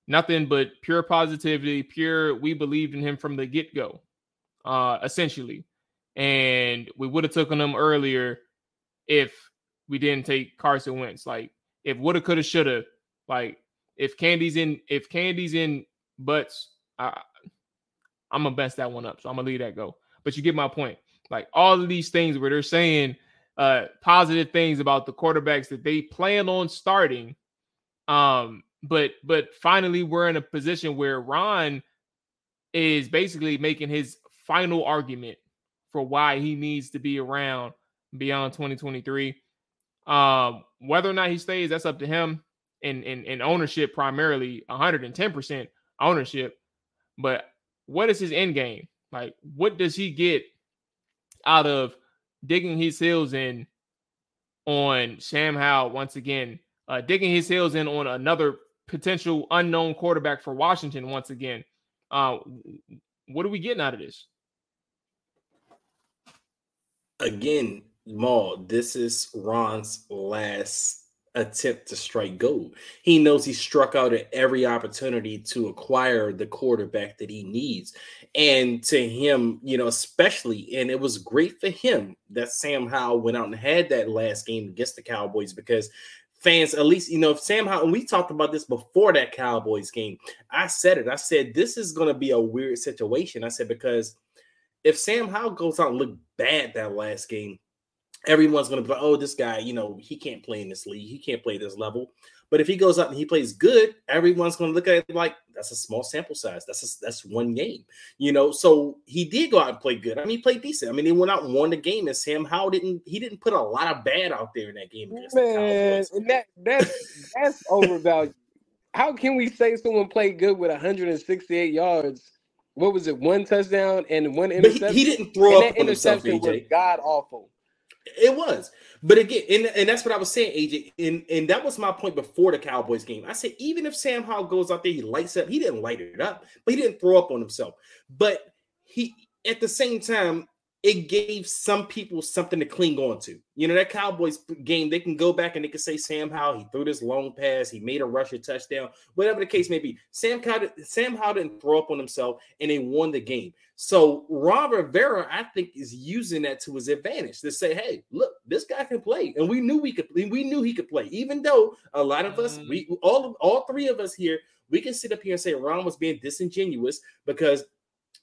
nothing but pure positivity, pure. We believed in him from the get go, uh, essentially, and we would have taken him earlier if we didn't take Carson Wentz. Like if woulda, coulda, shoulda. Like if Candy's in if Candy's in butts, I, I'm gonna best that one up. So I'm gonna leave that go. But you get my point. Like all of these things where they're saying uh positive things about the quarterbacks that they plan on starting. Um, but but finally we're in a position where Ron is basically making his final argument for why he needs to be around beyond 2023. Um, whether or not he stays, that's up to him in in, in ownership primarily 110% ownership. But what is his end game? Like, what does he get out of digging his heels in on Sam Howell once again, uh, digging his heels in on another potential unknown quarterback for Washington once again? Uh, what are we getting out of this? Again, Mual, this is Ron's last attempt to strike gold. He knows he struck out at every opportunity to acquire the quarterback that he needs. And to him, you know, especially, and it was great for him that Sam Howell went out and had that last game against the Cowboys because fans, at least, you know, if Sam Howell, and we talked about this before that Cowboys game, I said it. I said, this is going to be a weird situation. I said, because if Sam Howell goes out and look bad that last game, everyone's going to be like, oh, this guy, you know, he can't play in this league. He can't play this level. But if he goes out and he plays good, everyone's going to look at it like that's a small sample size. That's a, that's one game, you know. So he did go out and play good. I mean, he played decent. I mean, he went out and won the game. And Sam Howell didn't he didn't put a lot of bad out there in that game. Man, that that's that's overvalued. How can we say someone played good with 168 yards? What was it? One touchdown and one interception. He, he, didn't throw and up that interception was god awful. It was. But again, and, and that's what I was saying, AJ. And, and that was my point before the Cowboys game. I said, even if Sam Howell goes out there, he lights up, he didn't light it up, but he didn't throw up on himself. But he at the same time, it gave some people something to cling on to. You know, that Cowboys game, they can go back and they can say Sam Howell, he threw this long pass, he made a rusher touchdown, whatever the case may be. Sam Howell, Sam Howell didn't throw up on himself and they won the game. So Ron Rivera, I think, is using that to his advantage to say, hey, look, this guy can play. And we knew we could we knew he could play, even though a lot of us, we mm. all all three of us here, we can sit up here and say Ron was being disingenuous because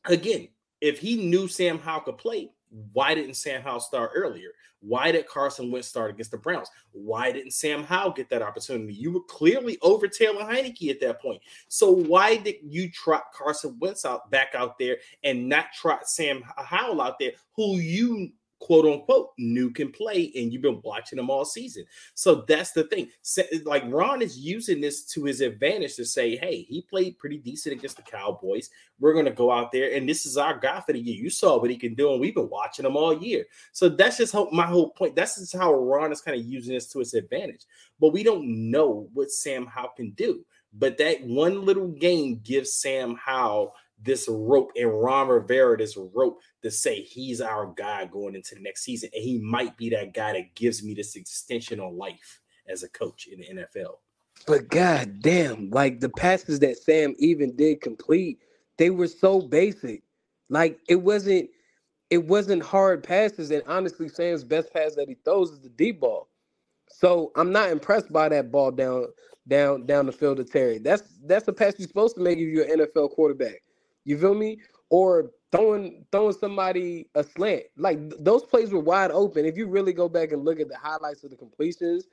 again, if he knew Sam Howell could play, why didn't Sam Howell start earlier? Why did Carson Wentz start against the Browns? Why didn't Sam Howell get that opportunity? You were clearly over Taylor Heinicke at that point. So why did you trot Carson Wentz out back out there and not trot Sam Howell out there, who you quote unquote new can play, and you've been watching them all season. So that's the thing. Like Ron is using this to his advantage to say, hey, he played pretty decent against the Cowboys. We're going to go out there, and this is our guy for the year. You saw what he can do, and we've been watching him all year. So that's just how, my whole point. That's just how Ron is kind of using this to his advantage. But we don't know what Sam Howell can do. But that one little game gives Sam Howell this rope and Ron Rivera this rope to say he's our guy going into the next season. And he might be that guy that gives me this extension on life as a coach in the NFL. But god damn, like the passes that Sam even did complete, they were so basic. Like it wasn't it wasn't hard passes. And honestly, Sam's best pass that he throws is the deep ball. So I'm not impressed by that ball down down down the field to Terry. That's that's the pass you're supposed to make if you're an NFL quarterback. You feel me? Or throwing throwing somebody a slant. Like th- those plays were wide open. If you really go back and look at the highlights of the completions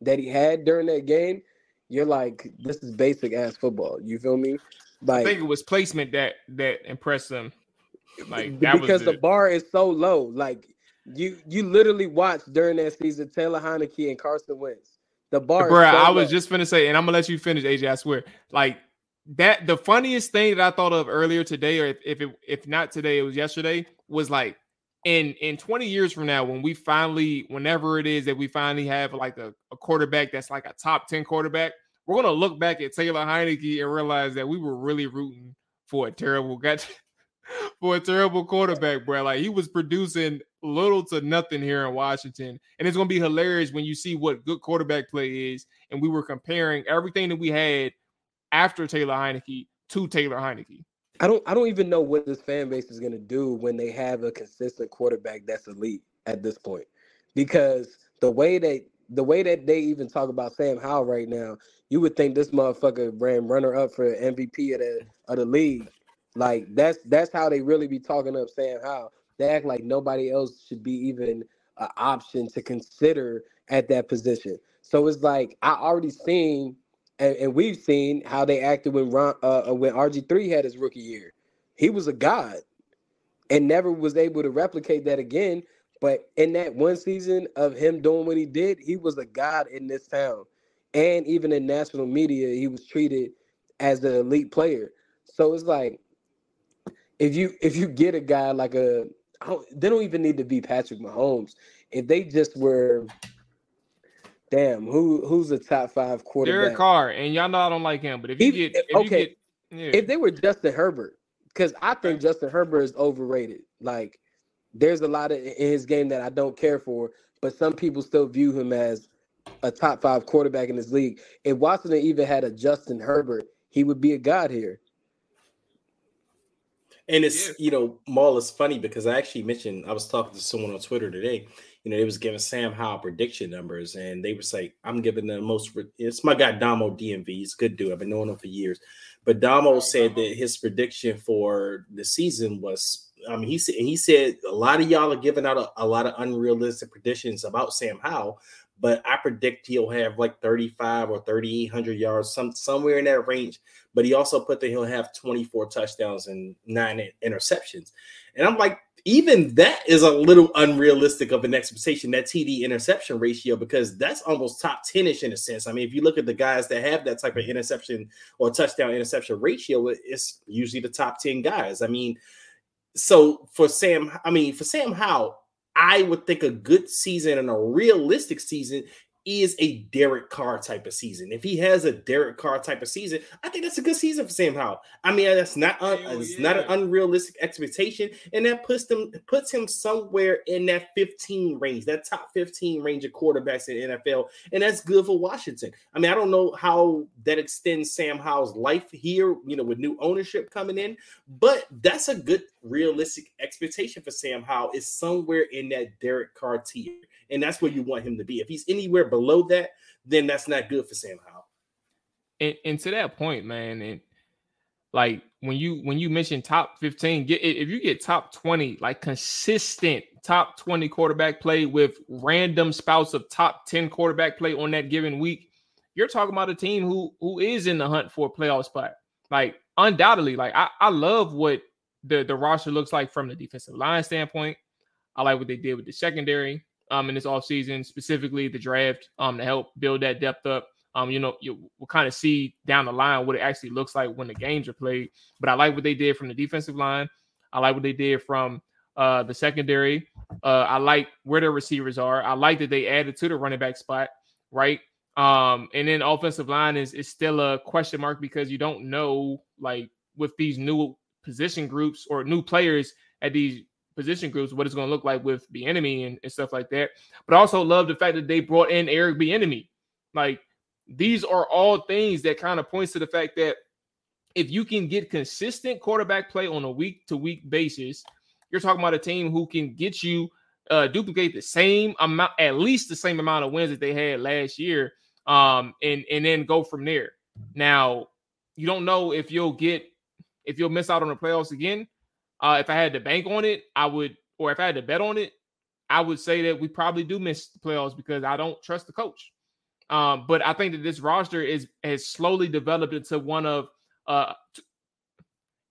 that he had during that game, you're like, this is basic ass football. You feel me? Like I think it was placement that that impressed them. Like because the, the bar is so low. Like you you literally watched during that season Taylor Heinicke and Carson Wentz. The bar, bro. So I was just gonna say, and I'm gonna let you finish, AJ. I swear. Like that the funniest thing that I thought of earlier today, or if if, it, if not today, it was yesterday, was like in in 20 years from now, when we finally, whenever it is that we finally have like a, a quarterback that's like a top 10 quarterback, we're gonna look back at Taylor Heinicke and realize that we were really rooting for a terrible guy. for a terrible quarterback, bro. Like he was producing little to nothing here in Washington. And it's gonna be hilarious when you see what good quarterback play is. And we were comparing everything that we had after Taylor Heinicke to Taylor Heinicke. I don't I don't even know what this fan base is gonna do when they have a consistent quarterback that's elite at this point. Because the way that the way that they even talk about Sam Howell right now, you would think this motherfucker ran runner up for MVP of the of the league. Like that's that's how they really be talking up Sam Howell. They act like nobody else should be even an option to consider at that position. So it's like I already seen and, and we've seen how they acted when Ron, uh, uh when RG three had his rookie year. He was a god, and never was able to replicate that again. But in that one season of him doing what he did, he was a god in this town, and even in national media, he was treated as an elite player. So it's like if you if you get a guy like a they don't even need to be Patrick Mahomes. If they just were Damn, who who's the top five quarterback? Derek Carr, and y'all know I don't like him, but if you get if okay, you get, yeah. if they were Justin Herbert, because I think Justin Herbert is overrated. Like, there's a lot of in his game that I don't care for, but some people still view him as a top five quarterback in this league. If Washington even had a Justin Herbert, he would be a god here. And it's yeah. you know, Mual is funny because I actually mentioned I was talking to someone on Twitter today you know, they was giving Sam Howell prediction numbers, and they were like, "I'm giving the most." It's my guy Damo DMV. He's a good dude. I've been knowing him for years. But Damo said that his prediction for the season was, I mean, he said he said a lot of y'all are giving out a, a lot of unrealistic predictions about Sam Howell, but I predict he'll have like 35 or 3,800 yards, some somewhere in that range. But he also put that he'll have 24 touchdowns and nine interceptions. And I'm like, even that is a little unrealistic of an expectation, that TD interception ratio, because that's almost top 10 ish in a sense. I mean, if you look at the guys that have that type of interception or touchdown interception ratio, it's usually the top 10 guys. I mean, so for Sam, I mean, for Sam Howell, I would think a good season and a realistic season is a Derek Carr type of season. If he has a Derek Carr type of season, I think that's a good season for Sam Howell. I mean, that's not un, it's not an unrealistic expectation, and that puts them puts him somewhere in that 15 range, that top 15 range of quarterbacks in NFL, and that's good for Washington. I mean, I don't know how that extends Sam Howell's life here, you know, with new ownership coming in, but that's a good realistic expectation for Sam Howell is somewhere in that Derek Carr tier and that's where you want him to be. If he's anywhere below that, then that's not good for Sam Howell. And, and to that point, man, and like when you when you mention top 15, get if you get top 20, like consistent top 20 quarterback play with random spouts of top 10 quarterback play on that given week, you're talking about a team who who is in the hunt for a playoff spot. Like undoubtedly, like I, I love what the, the roster looks like from the defensive line standpoint. I like what they did with the secondary um in this offseason, specifically the draft um to help build that depth up. Um, you know, you will kind of see down the line what it actually looks like when the games are played. But I like what they did from the defensive line. I like what they did from uh, the secondary. Uh, I like where their receivers are. I like that they added to the running back spot, right? Um, and then offensive line is is still a question mark because you don't know like with these new position groups or new players at these position groups what it's going to look like with Bieniemy and, and stuff like that. But I also love the fact that they brought in Eric Bieniemy Like these are all things that kind of points to the fact that if you can get consistent quarterback play on a week to week basis, you're talking about a team who can get you uh, duplicate the same amount, at least the same amount of wins that they had last year, um, and and then go from there. Now, you don't know if you'll get if you'll miss out on the playoffs again. Uh, if I had to bank on it, I would, or if I had to bet on it, I would say that we probably do miss the playoffs because I don't trust the coach. Um, but I think that this roster is has slowly developed into one of uh t-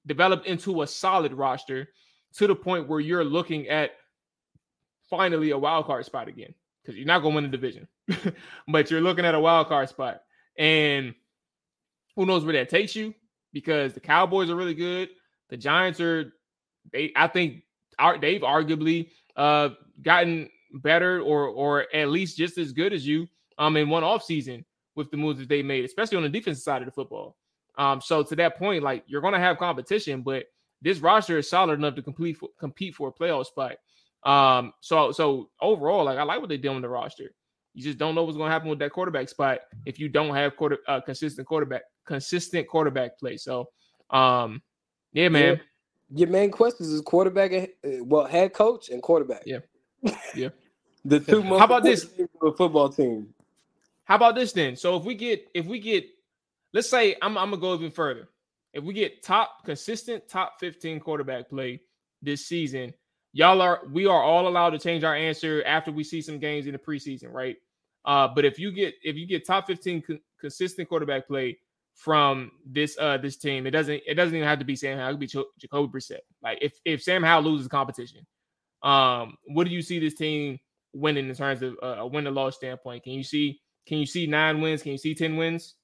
developed into a solid roster to the point where you're looking at finally a wild card spot again because you're not going to win the division, but you're looking at a wild card spot, and who knows where that takes you because the Cowboys are really good, the Giants are they I think are they've arguably uh gotten better or or at least just as good as you um in one off season with the moves that they made, especially on the defensive side of the football. Um, so to that point, like you're gonna have competition, but this roster is solid enough to compete for, compete for a playoff spot. Um, so so overall, like I like what they did on the roster. You just don't know what's gonna happen with that quarterback spot if you don't have quarter uh, consistent quarterback consistent quarterback play. So um, yeah, man. Your main questions is quarterback, uh, well, head coach and quarterback. Yeah, yeah. the two most. How about this? Football team. How about this then? So if we get if we get let's say I'm, I'm gonna go even further. If we get top consistent top 15 quarterback play this season, y'all are we are all allowed to change our answer after we see some games in the preseason, right? Uh, but if you get if you get top 15 co- consistent quarterback play from this uh this team, it doesn't it doesn't even have to be Sam Howell, it could be Ch- Jacoby Brissett. Like if if Sam Howell loses competition, um, what do you see this team winning in terms of uh, a win or loss standpoint? Can you see can you see nine wins? Can you see 10 wins?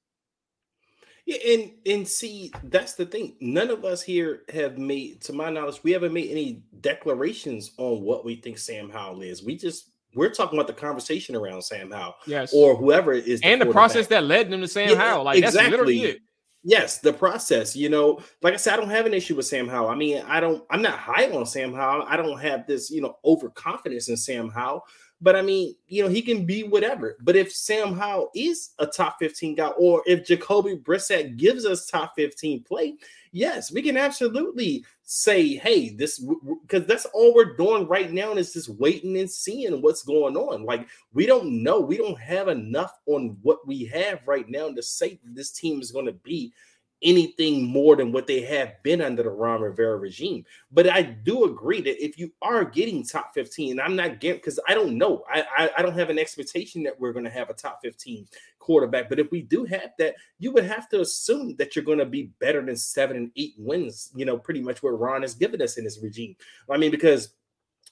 Yeah, and and see, that's the thing. None of us here have made, to my knowledge, we haven't made any declarations on what we think Sam Howell is. We just we're talking about the conversation around Sam Howell, yes, or whoever is, the and the process that led them to Sam yeah, Howell. Like exactly. that's literally it. Yes, the process. You know, like I said, I don't have an issue with Sam Howell. I mean, I don't. I'm not high on Sam Howell. I don't have this, you know, overconfidence in Sam Howell. But I mean, you know, he can be whatever. But if Sam Howell is a top 15 guy, or if Jacoby Brissett gives us top 15 play, yes, we can absolutely say, hey, this because that's all we're doing right now is just waiting and seeing what's going on. Like we don't know, we don't have enough on what we have right now to say this team is going to be anything more than what they have been under the Ron Rivera regime. But I do agree that if you are getting top 15, I'm not getting because I don't know. I, I, I don't have an expectation that we're going to have a top 15 quarterback. But if we do have that, you would have to assume that you're going to be better than seven and eight wins, you know, pretty much what Ron has given us in his regime. I mean, because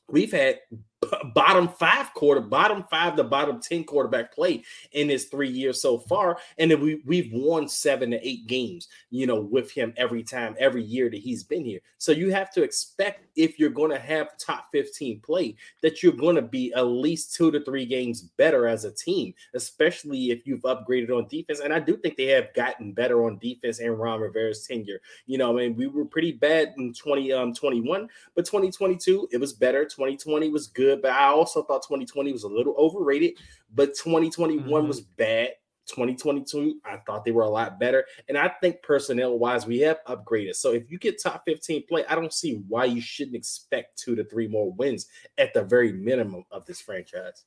we've had bottom five quarter, bottom five to bottom 10 quarterback play in his three years so far. And then we, we've won seven to eight games, you know, with him every time, every year that he's been here. So you have to expect if you're going to have top 15 play, that you're going to be at least two to three games better as a team, especially if you've upgraded on defense. And I do think they have gotten better on defense and Ron Rivera's tenure. You know, I mean, we were pretty bad in 2021, um, but 2022, it was better. 2020 was good good, but I also thought 2020 was a little overrated. But 2021 mm-hmm. was bad. 2022, I thought they were a lot better. And I think personnel wise, we have upgraded. So if you get top 15 play, I don't see why you shouldn't expect two to three more wins at the very minimum of this franchise.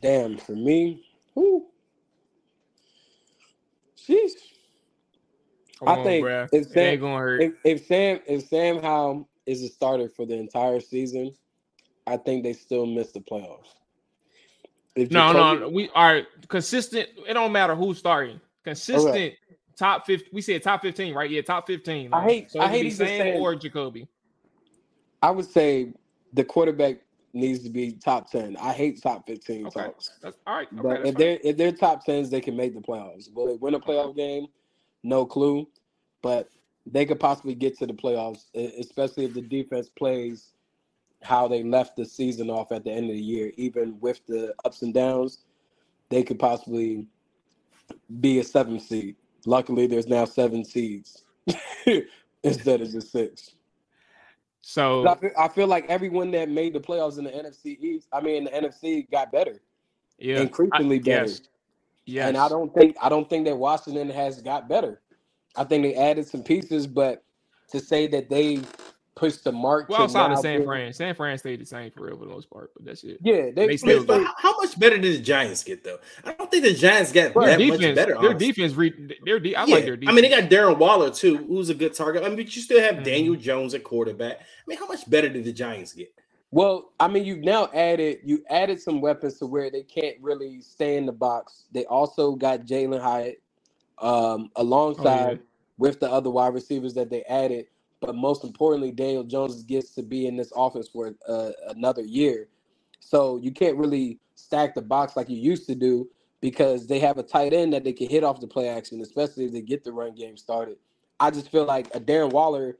Damn, for me, whoo. Jeez. Come I think on, if Sam, if, if Sam if Sam Howell is a starter for the entire season, I think they still miss the playoffs. If no, Jacoby, no, we are consistent. It don't matter who's starting. Consistent okay. top fifty. We said top fifteen, right? Yeah, top fifteen. Right? I hate. So I hate Sam or Jacoby. I would say the quarterback needs to be top ten. I hate top fifteen Okay, talks. that's all right. Okay, But if fine. they're if they're top tens, they can make the playoffs. Will they win a playoff game? No clue. But they could possibly get to the playoffs, especially if the defense plays how they left the season off at the end of the year. Even with the ups and downs, they could possibly be a seven seed. Luckily, there's now seven seeds instead of just six. so I feel, I feel like everyone that made the playoffs in the NFC East, I mean, the NFC got better, yeah, increasingly I- better. Yes, yes. And I don't think I don't think that Washington has got better. I think they added some pieces, but to say that they pushed the mark. Well, to outside of San being- Fran, San Fran stayed the same for real for the most part, but that's it. Yeah, they, They still But how, how much better did the Giants get though? I don't think the Giants got Their that defense, much better. their honestly. defense, re, their de- I Yeah. like their defense. I mean, they got Darren Waller too, who's a good target. I mean, but you still have Mhm. Daniel Jones at quarterback. I mean, how much better did the Giants get? Well, I mean, you've now added you added some weapons to where they can't really stay in the box. They also got Jalin Hyatt um, alongside with the other wide receivers that they added. But most importantly, Daniel Jones gets to be in this offense for uh, another year. So you can't really stack the box like you used to do because they have a tight end that they can hit off the play action, especially if they get the run game started. I just feel like a Darren Waller,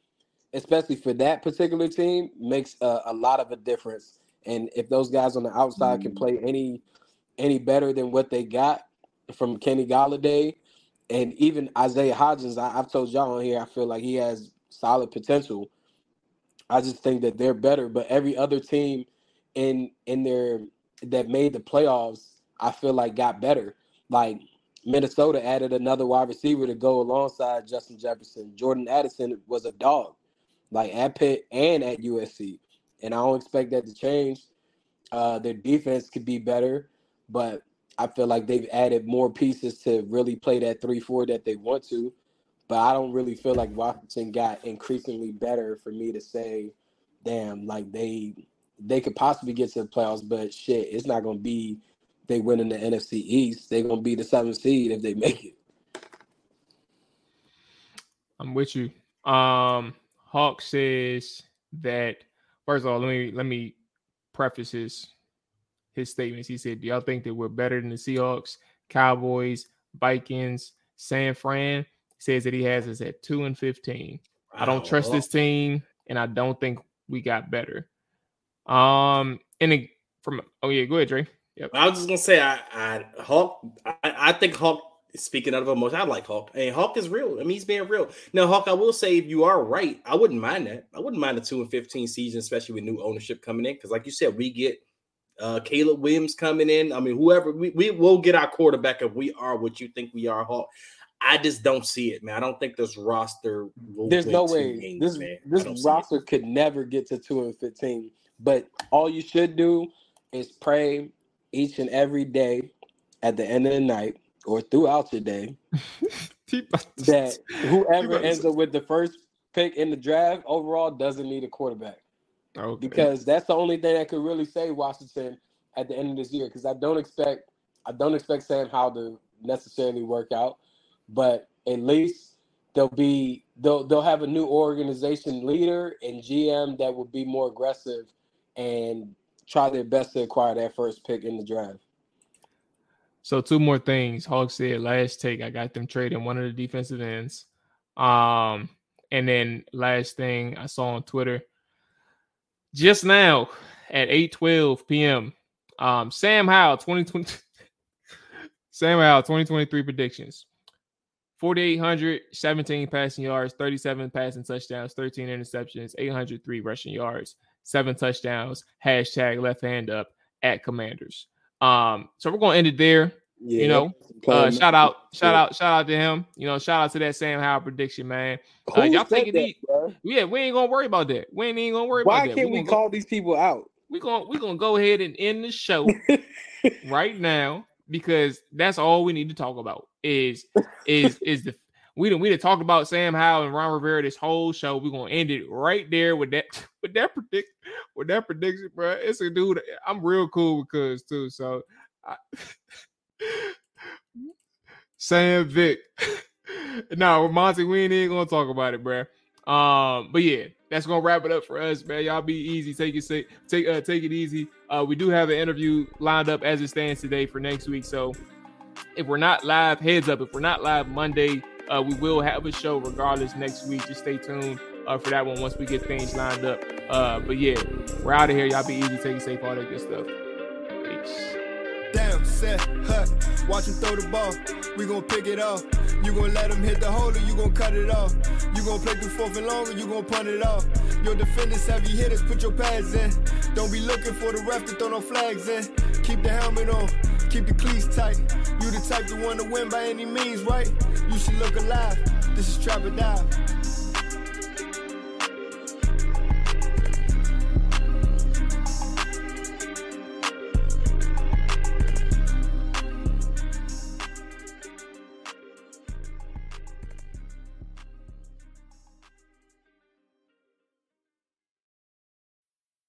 especially for that particular team, makes a, a lot of a difference. And if those guys on the outside can play any any better than what they got from Kenny Golladay and even Isaiah Hodgins, I, I've told y'all on here, I feel like he has solid potential. I just think that they're better, but every other team in in their that made the playoffs, I feel like got better. Like Minnesota added another wide receiver to go alongside Justin Jefferson. Jordan Addison was a dog, like at Pitt and at USC, and I don't expect that to change. Uh, their defense could be better, but I feel like they've added more pieces to really play that three four that they want to. But I don't really feel like Washington got increasingly better for me to say, damn, like they they could possibly get to the playoffs, but shit, it's not gonna be they win in the NFC East. They're gonna be the seventh seed if they make it. I'm with you. Um, Hawk says that first of all, let me let me preface his his statements. He said, "Do y'all think that we're better than the Seahawks, Cowboys, Vikings, San Fran?" He says that he has us at two and fifteen. I don't trust this team, and I don't think we got better. Um, and it, from oh yeah, go ahead, Dre. Yep. I was just gonna say, I, I Hawk, I, I think Hawk. Speaking out of emotion, I like Hulk, And Hulk is real. I mean, he's being real. Now, Hulk, I will say, if you are right, I wouldn't mind that. I wouldn't mind the two and fifteen season, especially with new ownership coming in, because like you said, we get uh Caleb Williams coming in. I mean, whoever we, we will get our quarterback if we are what you think we are, Hawk. I just don't see it, man. I don't think this roster. Will There's no way games, this man. This don't see it. roster could never get to two and fifteen. But all you should do is pray each and every day at the end of the night or throughout your day that whoever ends up with the first pick in the draft overall doesn't need a quarterback okay. because that's the only thing that could really save Washington at the end of this year. Because I don't expect I don't expect Sam Howell to necessarily work out, but at least they'll be they'll they'll have a new organization leader and GM that will be more aggressive and try their best to acquire that first pick in the draft. So two more things. Hawk said last take, I got them trading one of the defensive ends. Um, and then last thing I saw on Twitter just now at 8 12 p.m. Um, Sam Howell 2020 Sam Howell 2023 predictions. 4,800, 17 passing yards, 37 passing touchdowns, 13 interceptions, 803 rushing yards, seven touchdowns. Hashtag left hand up at Commanders. Um, so we're gonna end it there. Yeah, You know, Uh, shout out, shout Yeah. out, shout out to him. You know, shout out to that Sam Howell prediction, man. Uh, y'all take it that, easy. bro? Yeah, we ain't gonna worry about that. We ain't even gonna worry Why about that. can't we gonna call these people out? Go, we gonna we gonna go ahead and end the show right now because that's all we need to talk about is is is the we didn't we didn't talk about Sam Howell and Ron Rivera this whole show. We're gonna end it right there with that with that predict with that prediction, bro. It's a dude. I'm real cool with cuz too. So I, Sam Vick. no, Monty, we ain't even gonna talk about it, bro. Um, but yeah, that's gonna wrap it up for us, man. Y'all be easy, take it take uh, take it easy. Uh, we do have an interview lined up as it stands today for next week. So if we're not live, heads up. If we're not live Monday, uh, we will have a show regardless next week. Just stay tuned uh, for that one once we get things lined up. Uh, but yeah, we're out of here. Y'all be easy, take it safe, all that good stuff. Peace. Set, hut. Watch him throw the ball. We gon' pick it off. You gon' let him hit the hole or you gon' cut it off. You gon' play through fourth and long or you gon' punt it off. Your defenders, heavy hitters, put your pads in. Don't be looking for the ref to throw no flags in. Keep the helmet on, keep the cleats tight. You the type to want to win by any means, right? You should look alive. This is Trap or Dive.